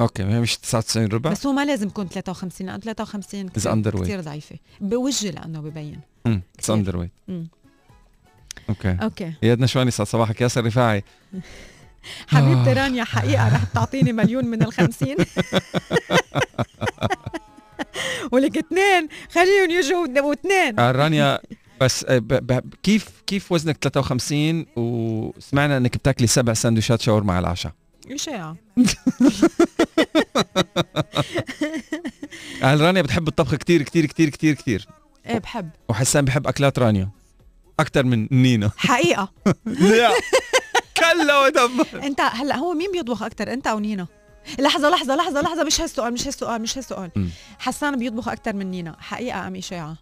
أوكي هي مش 99 ربع؟ بس هو ما لازم يكون 53 لأنه 53 Is كثير. كثير ضعيفة. بوجهي لأنه ببين. امم اتس. اندر ويت. أوكي. أوكي. يادنا شواني يسعد صباحك ياسر رفاعي؟ حبيبتي آه. رانيا حقيقة رح تعطيني مليون من الخمسين. ولك اثنين. خليهم يجوا واثنين. آه، رانيا بس آه، كيف كيف وزنك 53 وسمعنا إنك بتاكلي سبع سندويشات شاورما على العشاء. اشاعه آه، رانيا بتحب الطبخ كتير كتير كتير كتير كتير؟ إيه بحب. وحسان بحب أكلات رانيا. أكثر من نينا. حقيقة. لا. كلا ودمر. أنت هلأ هو مين بيطبخ أكثر أنت أو نينا؟ لحظة لحظة لحظة لحظة مش هالسؤال مش هالسؤال مش هالسؤال. حسان بيطبخ أكثر من نينا. حقيقة أم إشاعة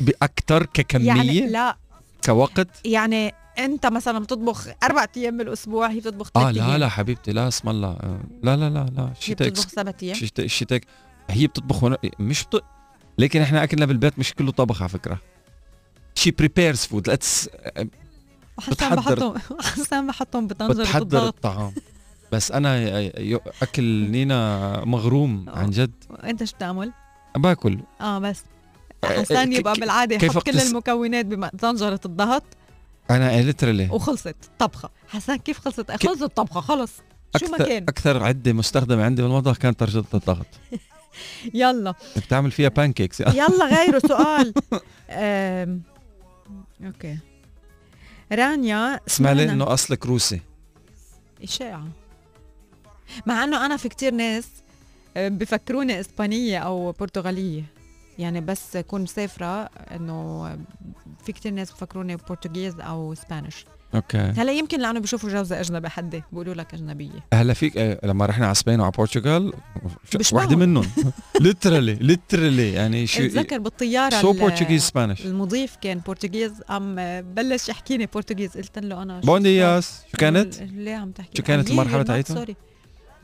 باكثر ككمية؟ يعني لا. كوقت؟ يعني أنت مثلا بتطبخ أربع أيام بالأسبوع هي بتطبخ آه ثلاث لا أيام. لا حبيبتي لا اسم الله. آه، لا لا لا لا. هي شيتك بتطبخ سبع أيام. شيتك شيتك هي بتطبخ ون... مش بت... لكن إحنا أكلنا بالبيت مش كله طبخ على فكرة. شي بريبيرز فود ليتس بتحضر- بحطهم حسان بحطهم بطنجرة بتحضر الطعام. بس أنا أكل نينا مغروم عن جد. أنت شو بتعمل؟ باكل. آه بس. آه، حسان يبقى كيف يحط كل المكونات بطنجرة الضغط أنا literally وخلصت. طبخة. حسان كيف خلصت؟ خلصت الطبخة خلص. شو ما كان أكثر عدة مستخدمة عندي بالمطبخ كانت درجه الضغط. يلا. بتعمل فيها pancakes يلا غيره سؤال. Okay رانيا اسمع لي إنه أصلك روسي؟ إشاعة. مع إنه أنا في كتير ناس آه، بفكروني إسبانية أو برتغالية. يعني بس أكون مسافرة إنه في كتير ناس بفكروني برتغيز أو اسبانيش أوكي هلا يمكن لأنه بشوفوا جوزة اجنبي حدي بيقولوا لك أجنبية هلا فيك آه، لما رحنا على اسبين وعلى بيشبهوا. واحدة منهم ليترلي ليترلي يعني شو أتذكر بالطيارة سو بورتوغيز سبانيش المضيف كان برتغيز أم بلش يحكيني برتغيز قلت له أنا شو بون؟ دياس شو كانت؟ ليه عم تحكي شو كانت يي- تاعتها؟ سوري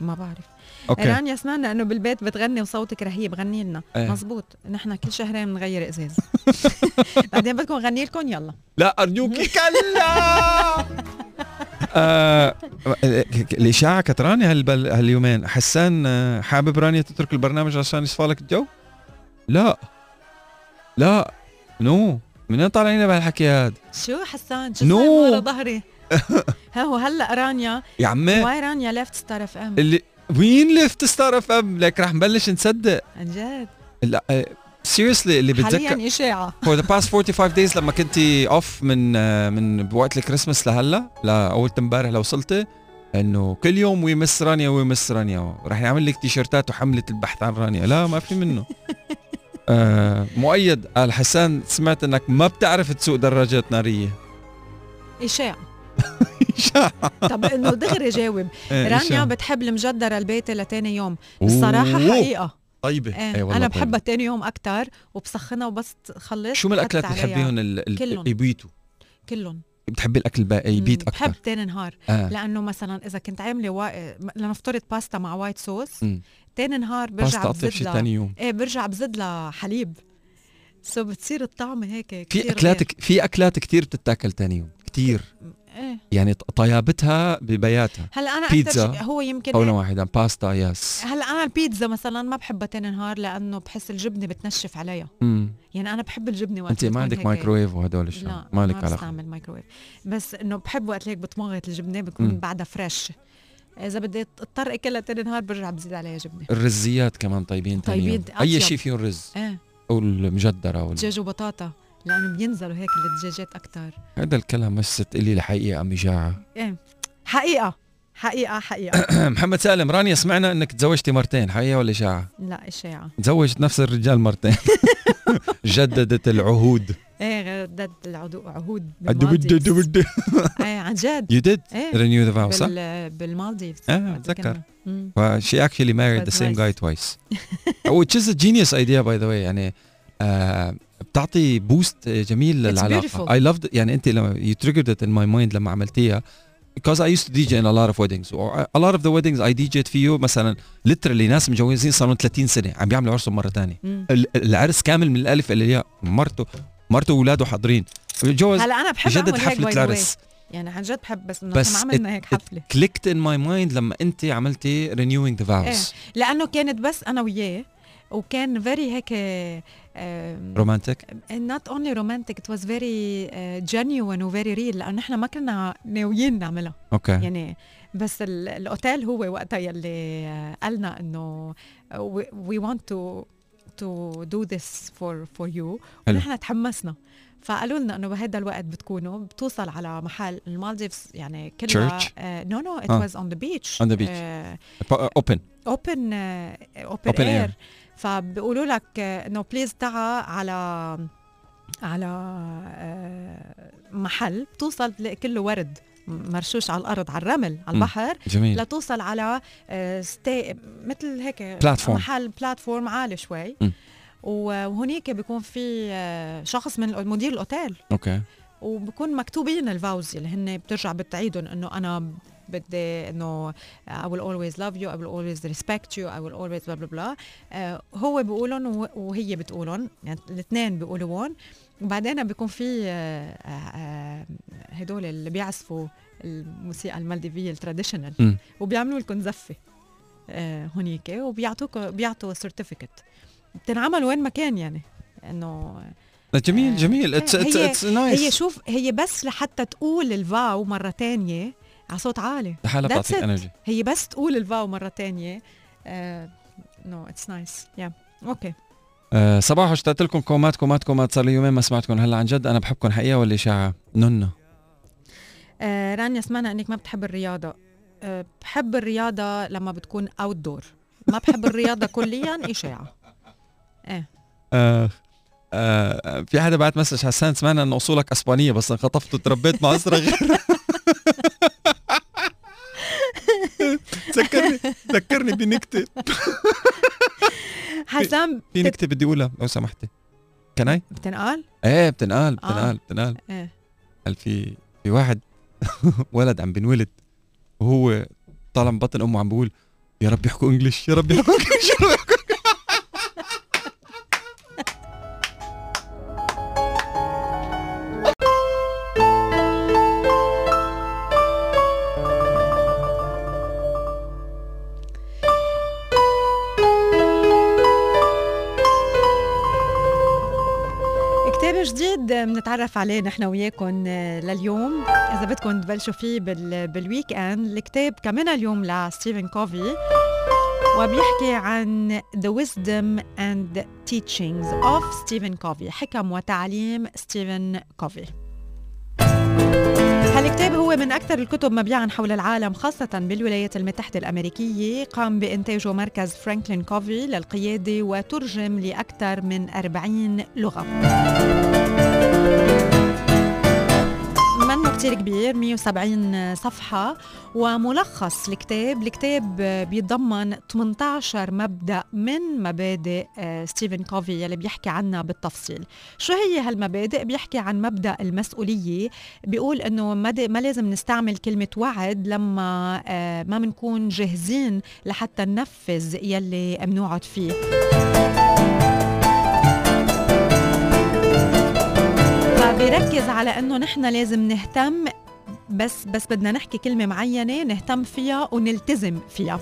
ما بعرف. Okay. رانيا سمعنا إنه بالبيت بتغني وصوتك رهيب غني لنا. إيه. مزبوط نحن كل شهرين بنغير إزاز. بعدين بدكم غني لكم؟ يلا. لا أرجوك. كلا. آه، الإشاعة هالبل- هاليومين. حسان آه، حابب رانيا تترك البرنامج عشان يصفى لك الجو؟ لا. لا. No. منين طالعين بهالحكي هذا؟ شو حسان؟ شو No. صاير ورا ظهري؟ ها هو هلا رانيا يا عمي. why رانيا left ستار اف ام؟ اللي وين left ستار اف ام؟ لك رح نبلش نصدق. عن جد؟ لا seriously اللي بتذكر حاليا إشاعة. For the past 45 days لما كنتي off من آه، من بوقت الكريسماس لهلا لاول امبارح لوصلتي إنه كل يوم we miss رانيا we miss رانيا. رح نعمل لك تيشيرتات وحملة البحث عن رانيا. لا ما في منه. آه مؤيد قال حسان سمعت إنك ما بتعرف تسوق دراجات نارية. إشاعة. طب إنه دغري جاوب. إيه، رانيا. بتحب المجدره البيتة لتاني يوم. الصراحه حقيقة. طيبة. إيه والله أنا طيبة. بحبها تاني يوم أكتر وبسخنها وبس تخلص شو من الأكلات بتحبيهم؟ ال- ال- كلهم. اللي يبيتوا كلهم. بتحبي الأكل بقى يبيت أكثر بحب تاني نهار. آه. لأنه مثلا إذا كنت عاملة وا... لنفترض باستا مع white sauce. تاني نهار برجع بزيد ثاني يوم. إيه برجع بزيد لها حليب so بتصير الطعم هيك في أكلات. في أكلات كثير بتتاكل ثاني يوم. كثير إيه. يعني طيابتها ببياتها. هلا أنا بيتزا هو يمكن قولا واحدا باستا yes هلا أنا البيتزا مثلا ما بحبها تاني نهار لأنه بحس الجبنة بتنشف عليها. مم. يعني أنا بحب الجبنة وقت أنت ما عندك مايكرويف وهدول لا الشغلات مالك ما علاقة؟ بستعمل مايكرويف بس إنه بحب وقت هيك بتمغط الجبنة بتكون مم. بعدها fresh إذا بدي اضطر اكلها تاني نهار برجع بزيد عليها جبنة. الرزيات كمان طيبين طيبين،. أي. شيء فيه رز. إيه. أو المجدرة وال... دجاج وبطاطا. لأنه بينزلوا هيك الدجاجات أكثر هذا الكلام بس تقلي الحقيقة امي جاعه إيه. حقيقة. حقيقة حقيقة. محمد سالم رانيا سمعنا إنك تزوجتي مرتين حقيقة ولا اشاعه لا اشاعه تزوجت نفس الرجال مرتين. جددت العهود. إيه ردت العهود بالمالديفز. إيه عن جد. You did إيه. renew the vow صح؟ بال بالمالديفز. she actually married the That's same nice. guy twice. which is a genius idea by the way يعني آه بتعطي بوست جميل beautiful. I loved يعني انت لما you triggered it in my mind لما عملتيها. Because I used to DJ in a lot of weddings. A lot of the weddings I DJed فيه مثلا literally ناس مجوزين صار لهم 30 سنة. عم بيعملوا عرسهم مم. ال- العرس كامل من الألف إلى الياء مرته مرته واولاده حاضرين. جوز هلا أنا بحب the way. العرس يعني عن جد بحب بس إنه بس عملنا هيك حفلة. clicked in my mind لما انت عملتي renewing the vows. لأنه كانت بس أنا وياه وكان very هيك آم، romantic not only romantic it was very uh, genuine و very real لأنه نحن ما كنا ناويين نعملها okay يعني بس ال- الأوتيل هو وقتها يلي آه، قالنا إنه we, we want to to do this for for you حلو. ونحن تحمسنا فقالوا لنا إنه بهذا الوقت بتكونوا بتوصل على محل المالديفز يعني كلها؟ no no it آه. was on the beach the beach. open open open Open air. فبيقولوا لك آه، إنه please تعا على على آه، محل بتوصل بتلاقي كله ورد مرشوش على الأرض على الرمل على. البحر جميل لتوصل على آه، stage مثل هيك Platform. محل platform عالي شوي. و- وهنيك بيكون في آه، شخص من مدير الأوتيل okay وبكون مكتوبين ال vows اللي هن بترجع بتعيدهم إنه أنا بدي انه I will always love you I will always respect you I will always blah blah blah. آه هو بيقولهم وه- وهي بتقولهم يعني الاثنين بيقولوهم وبعدين بيكون في آه، آه، هدول اللي بيعزفوا الموسيقى المالديفية ال traditional. وبيعملوا لكم زفة آه هونيك وبيعطوك بيعطوا certificate بتنعمل وين ما كان يعني إنه جميل جميل. it's nice هي شوف هي بس لحتى تقول ال vow مرة تانية على صوت عالي. لحالها بتعطيك. energy هي بس تقول ال vow مرة تانية. no it's nice yeah okay صباح اشتقت لكم. كومات كومات كومات. صار لي يومين ما سمعتكم هلا. عن جد أنا بحبكم حقيقه ولا اشاعه نونا آه رانيا سمعنا إنك ما بتحب الرياضة. آه بحب الرياضة لما بتكون outdoor ما بحب الرياضة كليا اشاعة إيه. آه آه في حدا بعت message حسان سمعنا ان أصولك أسبانية بس انخطفت وتربيت مع أسرة غير ذكرني ذكرني بنكتة. حسام في نكتة بدي أقولها لو سمحتي. كان اي؟ بتنقال؟ إيه بتنقال آه. بتنقال بتنقال. إيه. قال في في واحد ولد عم بنولد وهو طالع من بطن أمه عم بيقول يا رب يحكوا انجلش يا رب يحكوا انجلش جديد بنتعرف عليه نحن وياكم لليوم. إذا بدكم تبلشوا فيه بال بال weekend الكتاب كمان اليوم لستيفن كوفي وبيحكي عن The Wisdom and Teachings of Stephen Covey. حكم وتعليم ستيفن كوفي هالكتاب هو من أكثر الكتب مبيعا حول العالم خاصة بالولايات المتحدة الأمريكية قام بإنتاجه مركز فرانكلين كوفي للقيادة وترجم لأكثر من 40 لغة. منه كتير كبير 170 صفحة وملخص الكتاب الكتاب بيتضمن 18 مبدأ من مبادئ آه، ستيفن كوفي يلي بيحكي عنها بالتفصيل. شو هي هالمبادئ؟ بيحكي عن مبدأ المسؤولية. بيقول إنه ما لازم نستعمل كلمة وعد لما آه، ما بنكون جاهزين لحتى ننفذ يلي بنوعد فيه. فبيركز على إنه نحن لازم نهتم بس بس بدنا نحكي كلمة معينة نهتم فيها ونلتزم فيها.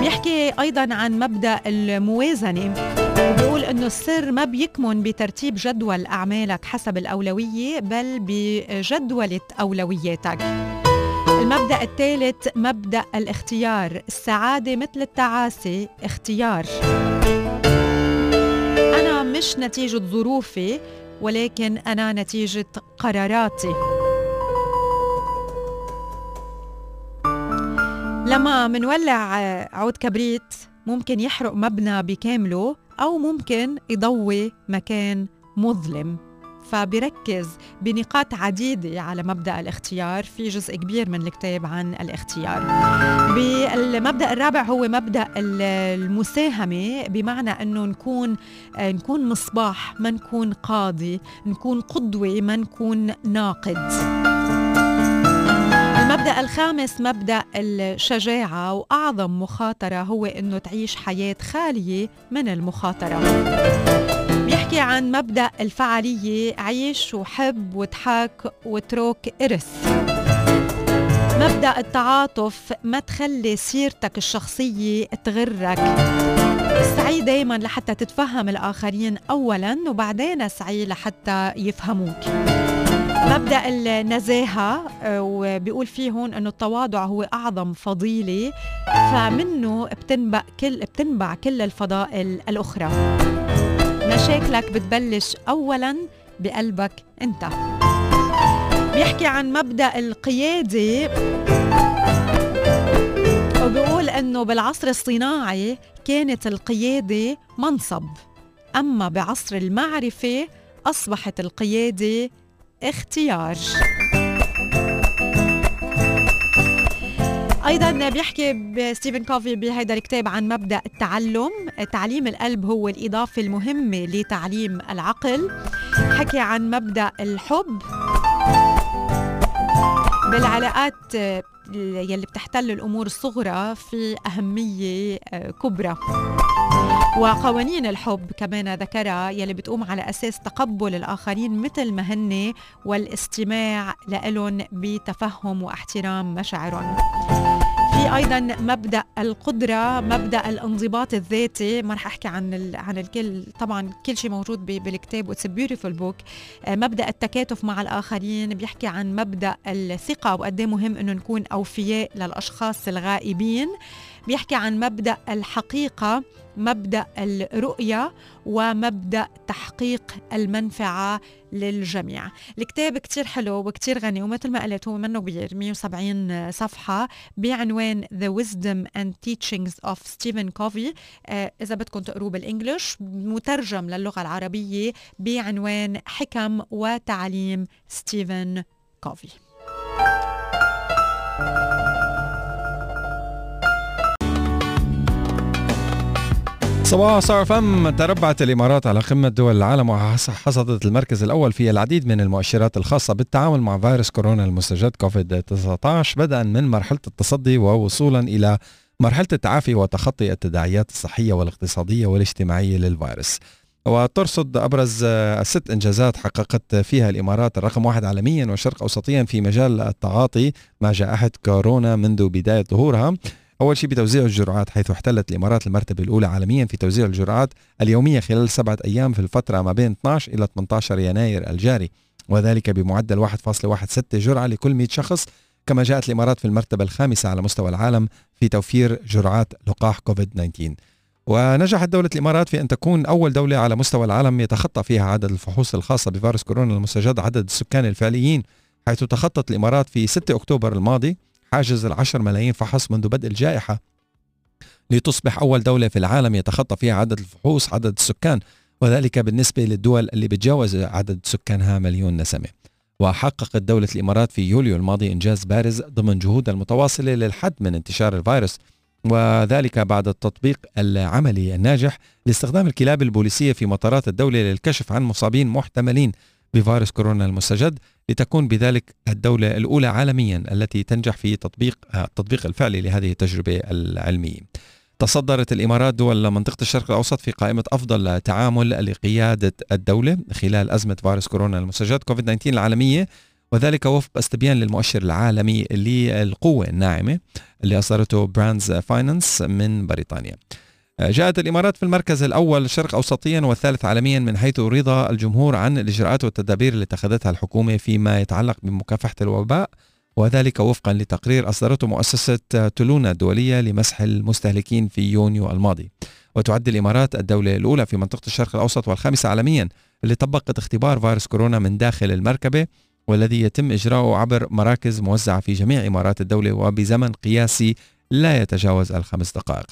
بيحكي أيضا عن مبدأ الموازنة. وبيقول أنه السر ما بيكمن بترتيب جدول أعمالك حسب الأولوية بل بجدولة أولوياتك. المبدأ الثالث مبدأ الاختيار. السعادة مثل التعاسة اختيار. أنا مش نتيجة ظروفي ولكن أنا نتيجة قراراتي. لما منولع عود كبريت ممكن يحرق مبنى بكامله أو ممكن يضوي مكان مظلم. فبركز بنقاط عديدة على مبدأ الاختيار في جزء كبير من الكتاب عن الاختيار. بالمبدأ الرابع هو مبدأ المساهمة بمعنى أنه نكون نكون مصباح ما نكون قاضي نكون قدوة ما نكون ناقد. المبدأ الخامس مبدأ الشجاعة وأعظم مخاطرة هو أنه تعيش حياة خالية من المخاطرة. بيحكي عن مبدأ الفعالية عيش وحب وضحك واترك إرث. مبدأ التعاطف ما تخلي سيرتك الشخصية تغرك. اسعي دايما لحتى تتفهم الآخرين أولا وبعدين اسعي لحتى يفهموك. مبدأ النزاهة وبيقول فيه هون إنه التواضع هو أعظم فضيلة فمنه بتنبع كل بتنبع كل الفضائل الأخرى. مشاكلك بتبلش اولا بقلبك أنت. بيحكي عن مبدأ القيادة وبيقول إنه بالعصر الصناعي كانت القيادة منصب. أما بعصر المعرفة أصبحت القيادة اختيار. أيضا بيحكي ستيفن كوفي بهذا الكتاب عن مبدأ التعلم. تعليم القلب هو الإضافة المهمة لتعليم العقل. حكي عن مبدأ الحب. بالعلاقات يلي بتحتل الأمور الصغرى في أهمية كبرى. وقوانين الحب كمان ذكرها يلي بتقوم على أساس تقبل الآخرين مثل ما هن والاستماع لهم بتفهم واحترام مشاعرهم في أيضا مبدأ القدرة مبدأ الانضباط الذاتي. ما رح أحكي عن عن الكل. طبعا كل شيء موجود بالكتاب و it's beautiful book مبدأ التكاتف مع الآخرين. بيحكي عن مبدأ الثقة وقد مهم إنه نكون أوفياء للأشخاص الغائبين. بيحكي عن مبدأ الحقيقة. مبدأ الرؤية ومبدأ تحقيق المنفعة للجميع. الكتاب كتير حلو وكتير غني ومثل ما قلت هو منه كبير 170 صفحة بعنوان The Wisdom and Teachings of Stephen Covey. آه إذا بدكم تقروه بالإنجلش مترجم للغة العربية بعنوان حكم وتعليم ستيفن كوفي صباح صار فم تربعت الإمارات على قمه دول العالم وحصدت المركز الأول في العديد من المؤشرات الخاصة بالتعامل مع فيروس كورونا المستجد كوفيد 19 بدءا من مرحلة التصدي ووصولا إلى مرحلة التعافي وتخطي التداعيات الصحية والاقتصادية والاجتماعية للفيروس. وترصد أبرز الست إنجازات حققت فيها الإمارات الرقم واحد عالميا وشرق اوسطيا في مجال التعاطي مع جائحه كورونا منذ بداية ظهورها. أول شيء بتوزيع الجرعات حيث احتلت الإمارات المرتبة الأولى عالميا في توزيع الجرعات اليومية خلال سبعة أيام في الفترة ما بين 12 إلى 18 يناير الجاري وذلك بمعدل 1.16 جرعة لكل 100 شخص كما جاءت الإمارات في المرتبة الخامسة على مستوى العالم في توفير جرعات لقاح كوفيد 19 ونجحت دولة الإمارات في أن تكون أول دولة على مستوى العالم يتخطى فيها عدد الفحوص الخاصة بفيروس كورونا المستجد عدد السكان الفعليين حيث تخطت الإمارات في 6 أكتوبر الماضي حاجز العشر ملايين فحص منذ بدء الجائحة لتصبح أول دولة في العالم يتخطى فيها عدد الفحوص عدد السكان وذلك بالنسبة للدول اللي بتجاوز عدد سكانها مليون نسمة. وحققت دولة الإمارات في يوليو الماضي إنجاز بارز ضمن جهودها المتواصلة للحد من انتشار الفيروس وذلك بعد التطبيق العملي الناجح لاستخدام الكلاب البوليسية في مطارات الدولة للكشف عن مصابين محتملين بفيروس كورونا المستجد لتكون بذلك الدولة الأولى عالميا التي تنجح في تطبيق التطبيق الفعلي لهذه التجربة العلمية. تصدرت الإمارات دول منطقة الشرق الأوسط في قائمة أفضل تعامل لقيادة الدولة خلال أزمة فيروس كورونا المستجد كوفيد 19 العالمية وذلك وفق استبيان للمؤشر العالمي للقوة الناعمة اللي أصدرته براندز فاينانس من بريطانيا جاءت الإمارات في المركز الأول الشرق أوسطيا والثالث عالميا من حيث رضا الجمهور عن الإجراءات والتدابير اللي اتخذتها الحكومة فيما يتعلق بمكافحة الوباء وذلك وفقا لتقرير أصدرته مؤسسة تولونا الدولية لمسح المستهلكين في يونيو الماضي. وتعد الإمارات الدولة الأولى في منطقة الشرق الأوسط والخامسة عالميا اللي طبقت اختبار فيروس كورونا من داخل المركبة والذي يتم إجراؤه عبر مراكز موزعة في جميع إمارات الدولة وبزمن قياسي لا يتجاوز الخمس دقائق.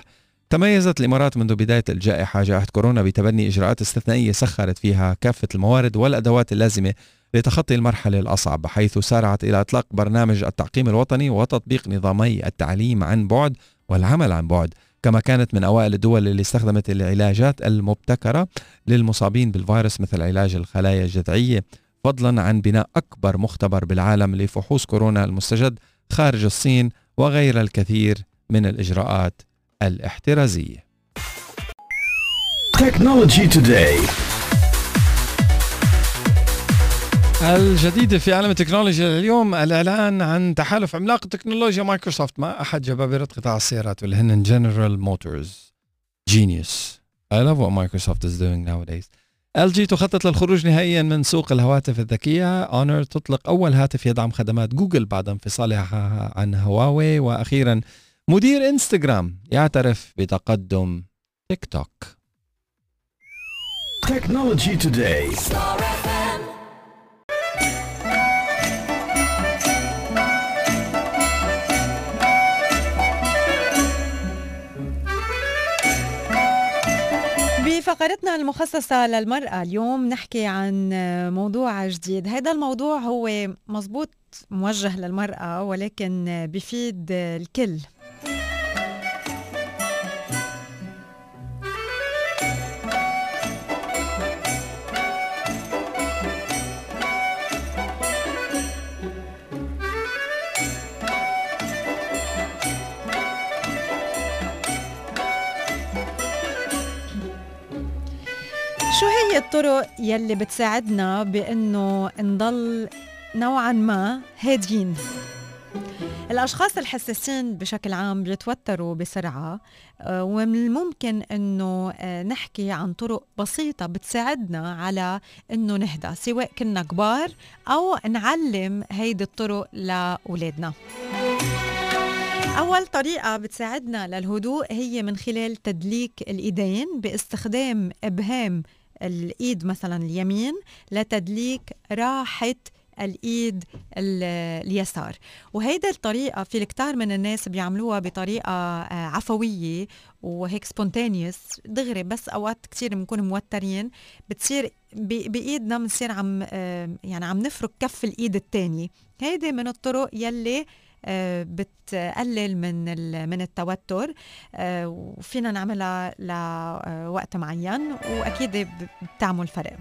تميزت الإمارات منذ بداية الجائحة جائحة كورونا بتبني إجراءات استثنائية سخرت فيها كافة الموارد والأدوات اللازمة لتخطي المرحلة الأصعب حيث سارعت إلى إطلاق برنامج التعقيم الوطني وتطبيق نظامي التعليم عن بعد والعمل عن بعد كما كانت من أوائل الدول اللي استخدمت العلاجات المبتكرة للمصابين بالفيروس مثل علاج الخلايا الجذعية فضلا عن بناء أكبر مختبر بالعالم لفحوص كورونا المستجد خارج الصين وغير الكثير من الإجراءات. الاحترازية. Technology Today. الجديد في عالم التكنولوجيا اليوم الإعلان عن تحالف عملاق تكنولوجيا مايكروسوفت. مع أحد جبابرة قطاع السيارات واللي هن جنرال موتورز Genius. I love what Microsoft is doing nowadays. LG تخطط للخروج نهائيا من سوق الهواتف الذكية. اونر تطلق أول هاتف يدعم خدمات جوجل بعد انفصالها عن هواوي وأخيرا مدير انستغرام يعترف بتقدم تيك توك. Technology Today. بفقرتنا المخصصة للمرأة اليوم نحكي عن موضوع جديد. هذا الموضوع هو مزبوط موجه للمرأة ولكن بفيد الكل. الطرق يلي بتساعدنا بإنه نضل نوعا ما هاديين. الأشخاص الحساسين بشكل عام بيتوتروا بسرعة آه، ومن الممكن إنه آه، نحكي عن طرق بسيطة بتساعدنا على إنه نهدى سواء كنا كبار أو نعلم هيدي الطرق لأولادنا. أول طريقة بتساعدنا للهدوء هي من خلال تدليك الإيدين باستخدام إبهام الإيد مثلا اليمين لتدليك راحة الإيد ال- اليسار. وهيدا الطريقة في الكتار من الناس بيعملوها بطريقة آه، عفوية وهيك سبونتانيوس دغري بس أوقات كتير بنكون موترين بتصير بإيدنا بنصير عم آه، يعني عم نفرك كف الإيد الثانية هيدي من الطرق يلي بتقلل من من التوتر. آه، وفينا نعملها لوقت معين وأكيد بتعمل فرق.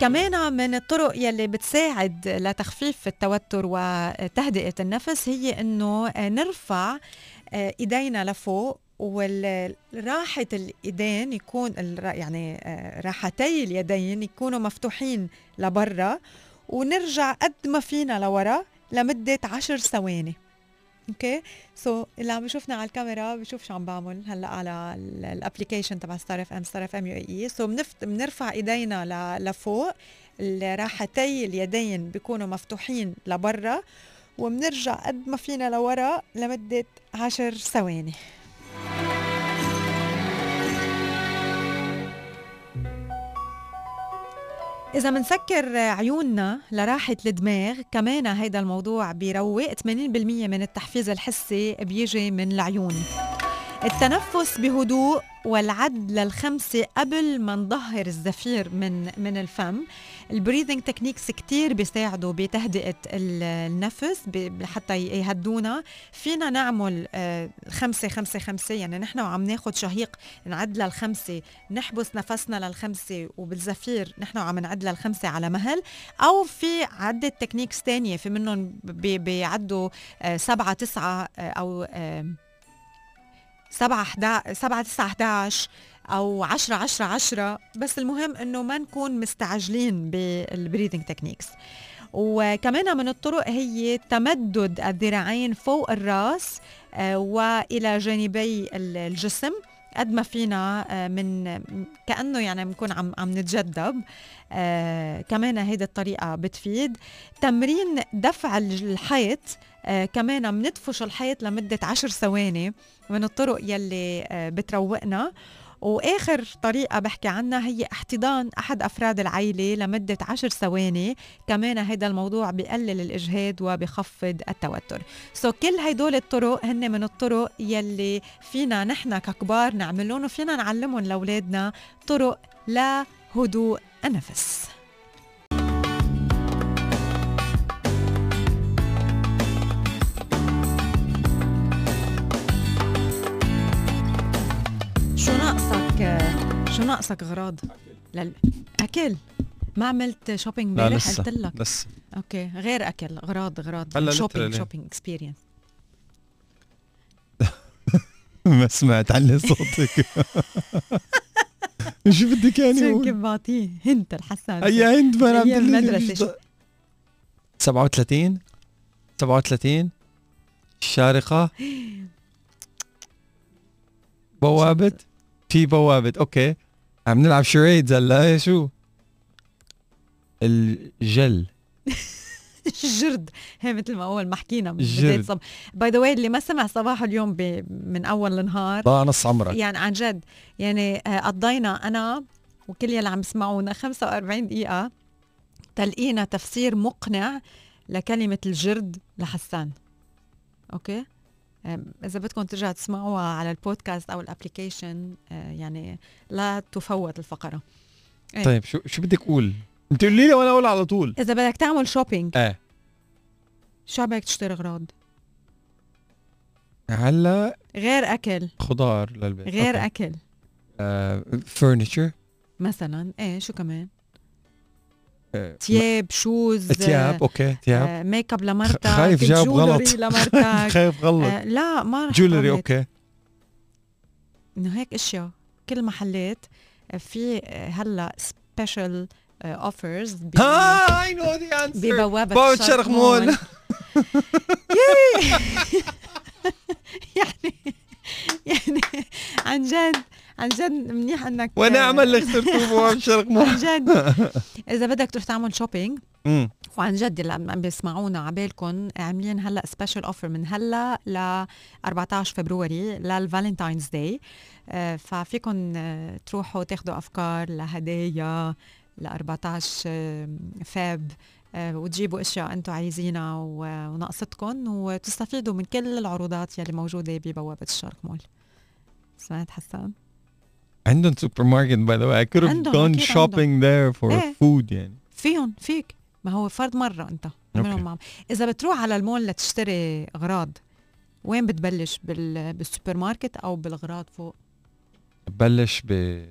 كمان من الطرق يلي بتساعد لتخفيف التوتر وتهدئة النفس هي إنه نرفع آه، إيدينا لفوق وراحة الإيدين يكون يعني آه، راحتي اليدين يكونوا مفتوحين لبرا. ونرجع قد ما فينا لورا لمدة عشر ثواني. okay؟ so اللي عم بيشوفنا على الكاميرا بشوف شو عم بعمل هلأ على ال application تبع Star FM Star FM UAE so بنرفع إيدينا لفوق راحتي اليدين بيكونوا مفتوحين لبرا وبنرجع قد ما فينا لورا لمدة عشر ثواني. إذا منسكر عيوننا لراحة الدماغ كمان هيدا الموضوع بيروق 80% من التحفيز الحسي بيجي من العيون. التنفس بهدوء والعد للخمسة قبل ما نظهر الزفير من من الفم. ال breathing techniques كتير بيساعدوا بتهدئة ال- النفس حتى يهدونا. فينا نعمل آه، خمسة خمسة خمسة. يعني نحن وعم ناخد شهيق نعد للخمسة نحبس نفسنا للخمسة وبالزفير نحن وعم نعد للخمسة على مهل. أو في عدة techniques تانية في منهم بي- بيعدوا آه، سبعة تسعة آه، أو آم، سبعة حدا سبعة تسعة 11 أو عشرة عشرة عشرة. بس المهم إنه ما نكون مستعجلين بال breathing techniques وكمان من الطرق هي تمدد الذراعين فوق الراس آه، وإلى جانبي ال- الجسم قد ما فينا آه، من كأنه يعني بنكون عم عم نتجدب. آه كمان هيدي الطريقة بتفيد. تمرين دفع الحيط آه كمان بندفش الحيط لمدة عشر ثواني من الطرق يلي آه بتروقنا. وآخر طريقة بحكي عنها هي احتضان أحد أفراد العائله لمدة عشر ثواني. كمان هذا الموضوع بقلل الإجهاد وبخفض التوتر. so so كل هدول الطرق هن من الطرق يلي فينا نحن ككبار نعملهم وفينا نعلمهم لأولادنا طرق لهدوء النفس. شو ناقصك غراض لل... أكل. ما عملت shopping امبارح؟ قلت لك. لسه. أوكي. غير أكل. أغراض هلا شوبينج. شوبينج اكسبيرينس ما سمعت علي صوتك. شو بدك يعني شو؟ كيف بعطيه؟ هنت الحسن هي المدرسة مش شو؟ ض- 37 37 الشارقة بوابة؟ في بوابة. أوكي. عم نلعب شريدز هلا إيه شو؟ الجل. الجرد هي مثل ما أول ما حكينا الجرد. by the way اللي ما سمع صباح اليوم ب... من أول النهار. ضاع نص عمرك. يعني عن جد. يعني آه، قضينا أنا وكل يلي عم يسمعونا 45 دقيقة تلقينا تفسير مقنع لكلمة الجرد لحسان. okay؟ إذا بدكم ترجعوا تسمعوها على البودكاست أو ال application آه، يعني لا تفوت الفقرة. إيه. طيب شو شو بدك أقول انت قولي لي وأنا أقول على طول. إذا بدك تعمل shopping إيه شو بدك تشتري أغراض؟ هلا غير أكل. خضار للبيت. غير أكل. furniture مثلا إيه شو كمان؟ تياب shoes تياب okay تياب. آه ميك اب لمرتك خايف جاوب غلط. jewelry لمرتك. خايف غلط. آه لا ما رح jewelry. okay. إنه هيك إشياء. كل محلات آه، في آه، هلأ special offers ها I know the answer ببوابة بوابة شرق مول. يعني يعني عن جد عن جد منيح إنك ونعم اللي اخترتوه بوابة شرق مول عن جد إذا بدك تروح تعمل shopping. وعن جد اللي عم بيسمعونا عبالكم عاملين هلأ special offer من هلأ ل 14 فبراير لل Valentine's Day ففيكم تروحوا تاخذوا أفكار لهدايا ل 14 آه، فاب آه، وتجيبوا أشياء أنتم عايزينها وناقصتكم وتستفيدوا من كل العروضات يلي موجودة ببوابة الشرق مول سمعت حسان؟ عندهم سوبر ماركت by the way عندهم، gone أكيد shopping there for إيه. food يعني. فيهم فيك. ما هو فرد okay. عملهم معهم. إذا بتروح على المول لتشتري أغراض وين بتبلش؟ بال... بالسوبر ماركت أو بالأغراض فوق؟ بلش ب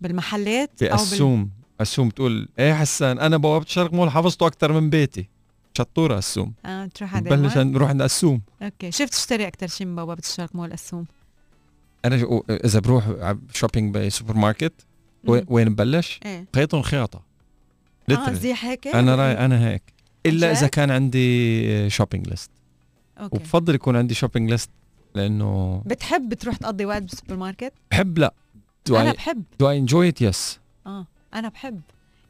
بالمحلات أو بال... بأسوم أسوم. تقول إيه حسان أنا بوابة شرق مول حفظته أكثر من بيتي. شطورة أسوم. آه تروح على بلش؟ نروح عند أسوم. okay. شفت تشتري أكتر شيء من بوابة الشرق مول أسوم؟ أنا إذا بروح shopping بسوبر ماركت وين- ببلش؟ خيطهم خياطة. آه Literally. زي هيك؟ أنا راي أنا هيك. إلا إذا؟ كان عندي shopping list okay. وبفضل يكون عندي shopping list لأنه بتحب تروح تقضي وقت بالسوبر ماركت؟ بحب لا. Do أنا I, بحب. do I enjoy it? Yes. آه أنا بحب.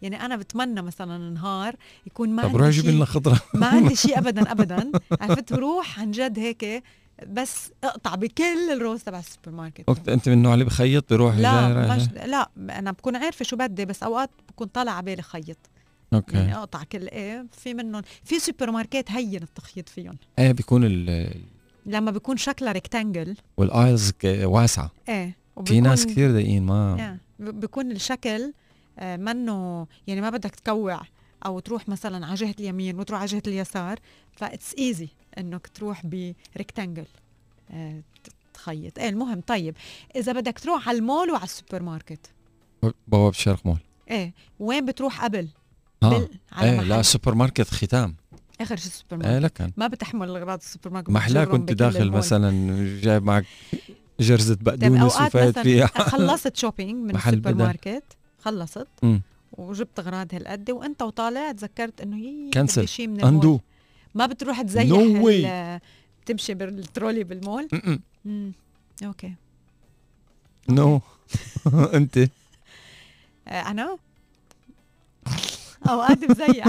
يعني أنا بتمنى مثلا نهار يكون ما طب عندي روح جيب شيء. لنا خضرة. ما عندي شيء ابدا ابدا. عرفت؟ بروح عن جد هيك بس اقطع بكل ال rows تبع السوبر ماركت. وقت انت من النوع اللي بخيط بروح لا مش. لا. أنا بكون عارفة شو بدي بس اوقات بكون طالع على بالي خيط. أوكي. يعني اقطع كل إيه في منهم في سوبر ماركت هين التخيط فيهم. إيه بيكون ال لما بيكون شكلها rectangle wallets ك- واسعة. إيه في ناس كثير ضايقين ما. ب- بيكون الشكل آه، منه يعني ما بدك تكوع أو تروح مثلا على جهة اليمين وتروح على جهة اليسار that's easy إنك تروح ب rectangle آه، تخيط. إيه المهم طيب إذا بدك تروح على المول وعلى السوبر ماركت بوابه شرق مول. إيه وين بتروح قبل؟ بال... على إيه محل لا سوبر ماركت ختام. آخر شيء السوبر إيه ماركت لكن ما بتحمل أغراض السوبر ماركت محلا كنت داخل المول. مثلا جايب معك جرزة طيب بقدونس وفايت فيها. خلصت shopping من السوبر بدل. ماركت خلصت. مم. وجبت اغراض هالقد وانت وطالع تذكرت إنه هي cancel. بدي شيء من أندو. ما بتروح تزيح No تمشي بالترولي بالمول؟ مم. أوكي. نو أنت. آه، أنا؟ أوقات بزيح.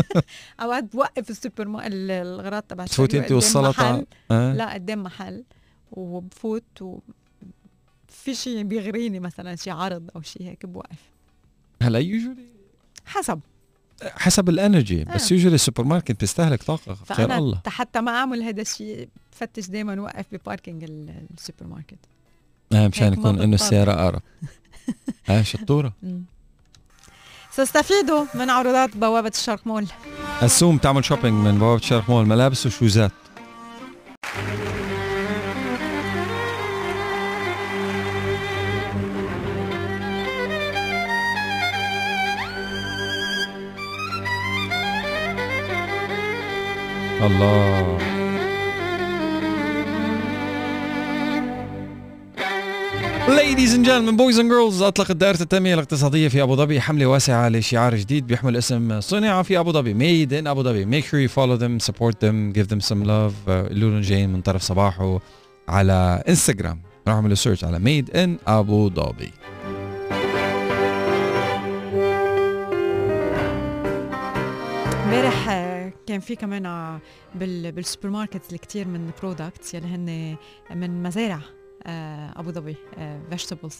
أوقات بوقف السوبر ما ال- الغراض تبع تفوتي أنت والسلطة. آه. لا قدام محل. وبفوت و في شيء بيغريني مثلا شيء عرض أو شيء هيك بوقف. هلا يوجولي حسب. حسب ال energy بس آه. usually السوبر ماركت بيستهلك طاقة خير الله. حتى ما أعمل هذا الشيء بفتش دائما وقف ب parking ال- السوبر ماركت آه مشان يكون إنه. السيارة أقرب. آه شطورة. ساستفيدوا من عروضات بوابة الشرق مول. اسوم تعمل shopping من بوابة شرق مول ملابس و shoes ات الله. Ladies and gentlemen, boys and girls أطلقت دائرة التنمية الاقتصادية في أبو ظبي حملة واسعة لشعار جديد بيحمل اسم صنع في أبو ظبي. Made in أبو ظبي. Make sure you follow them, support them, give them some love. Uh, قولوا لهم جايين من طرف صباحه على انستغرام روحوا اعملوا سيرش على Made in أبو ظبي. امبارح كان في كمان آه، بال بالسوبر ماركت الكثير من products يلي هن من مزارع آه، أبو ظبي vegetables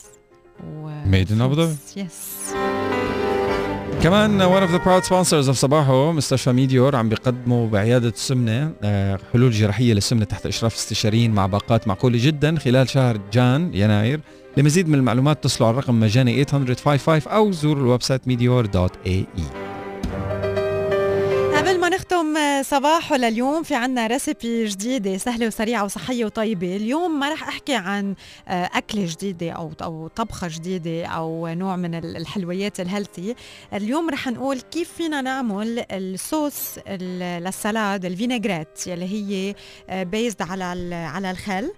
made in أبو ظبي. yes كمان one of the proud sponsors of صباحو مستشفى ميديور عم بيقدموا بعيادة السمنة آه، حلول جراحية للسمنة تحت إشراف استشاريين مع باقات معقولة جدا خلال شهر جان يناير. لمزيد من المعلومات اتصلوا على الرقم مجاني 800 أو زوروا ال website meteor.ae قبل نختم آه، صباحو لليوم في عنا recipe جديدة سهلة وسريعة وصحية وطيبة اليوم ما رح أحكي عن آه، أكلة جديدة أو أو طبخة جديدة أو نوع من ال- الحلويات ال healthy اليوم رح نقول كيف فينا نعمل الصوص ال- لل salad ال vinaigrette يلي هي based على ال- على الخل.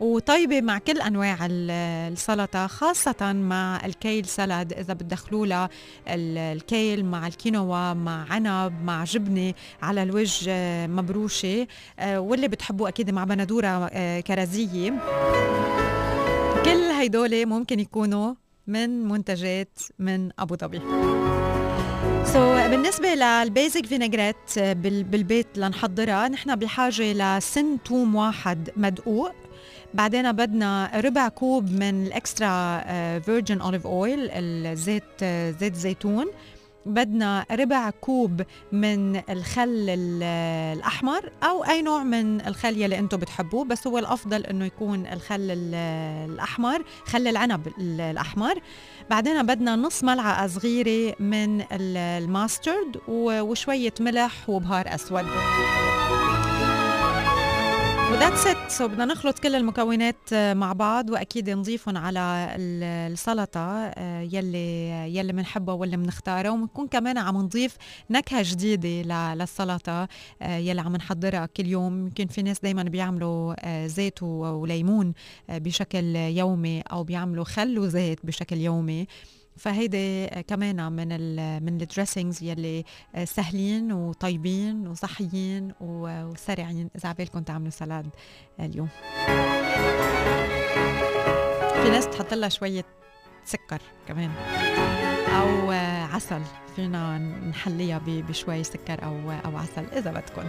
وطيبة مع كل أنواع ال- السلطة خاصة مع ال kale salad إذا بتدخلوا لها ال- الكيل مع الكينوا مع عنب مع جبنة على الوجه آه، مبروشة آه، واللي بتحبوه أكيد مع بندورة آه، كرزية كل هيدول ممكن يكونوا من منتجات من أبو ظبي. so so, بالنسبة لل basic vinaigrette بال- بالبيت لنحضرها نحن بحاجة لسن توم واحد مدقوق. بعدين بدنا ربع كوب من ال extra virgin olive oil الزيت آه، زيت زيتون. بدنا ربع كوب من الخل ال- الأحمر أو أي نوع من الخل يلي أنتم بتحبوه. بس هو الأفضل إنه يكون الخل ال- الأحمر خل العنب ال- الأحمر. بعدين بدنا نص ملعقة صغيرة من ال- ال mustard و- وشوية ملح وبهار أسود. و that's it so بدنا نخلط كل المكونات آه، مع بعض وأكيد نضيفهم على ال- السلطة آه، يلي يلي بنحبها واللي بنختارها وبنكون كمان عم نضيف نكهة جديدة للسلطة آه، يلي عم نحضرها كل يوم. يمكن في ناس دائما بيعملوا زيت وليمون بشكل يومي أو بيعملوا خل وزيت بشكل يومي. فهيدي كمان من ال من الدريسنجز يلي آه، سهلين وطيبين وصحيين وسريعين إذا عبالكم تعملوا سلاد اليوم. في ناس بتحط لها شوية سكر كمان أو آه، عسل. فينا نحليها بشوي سكر أو أو عسل إذا بدكم.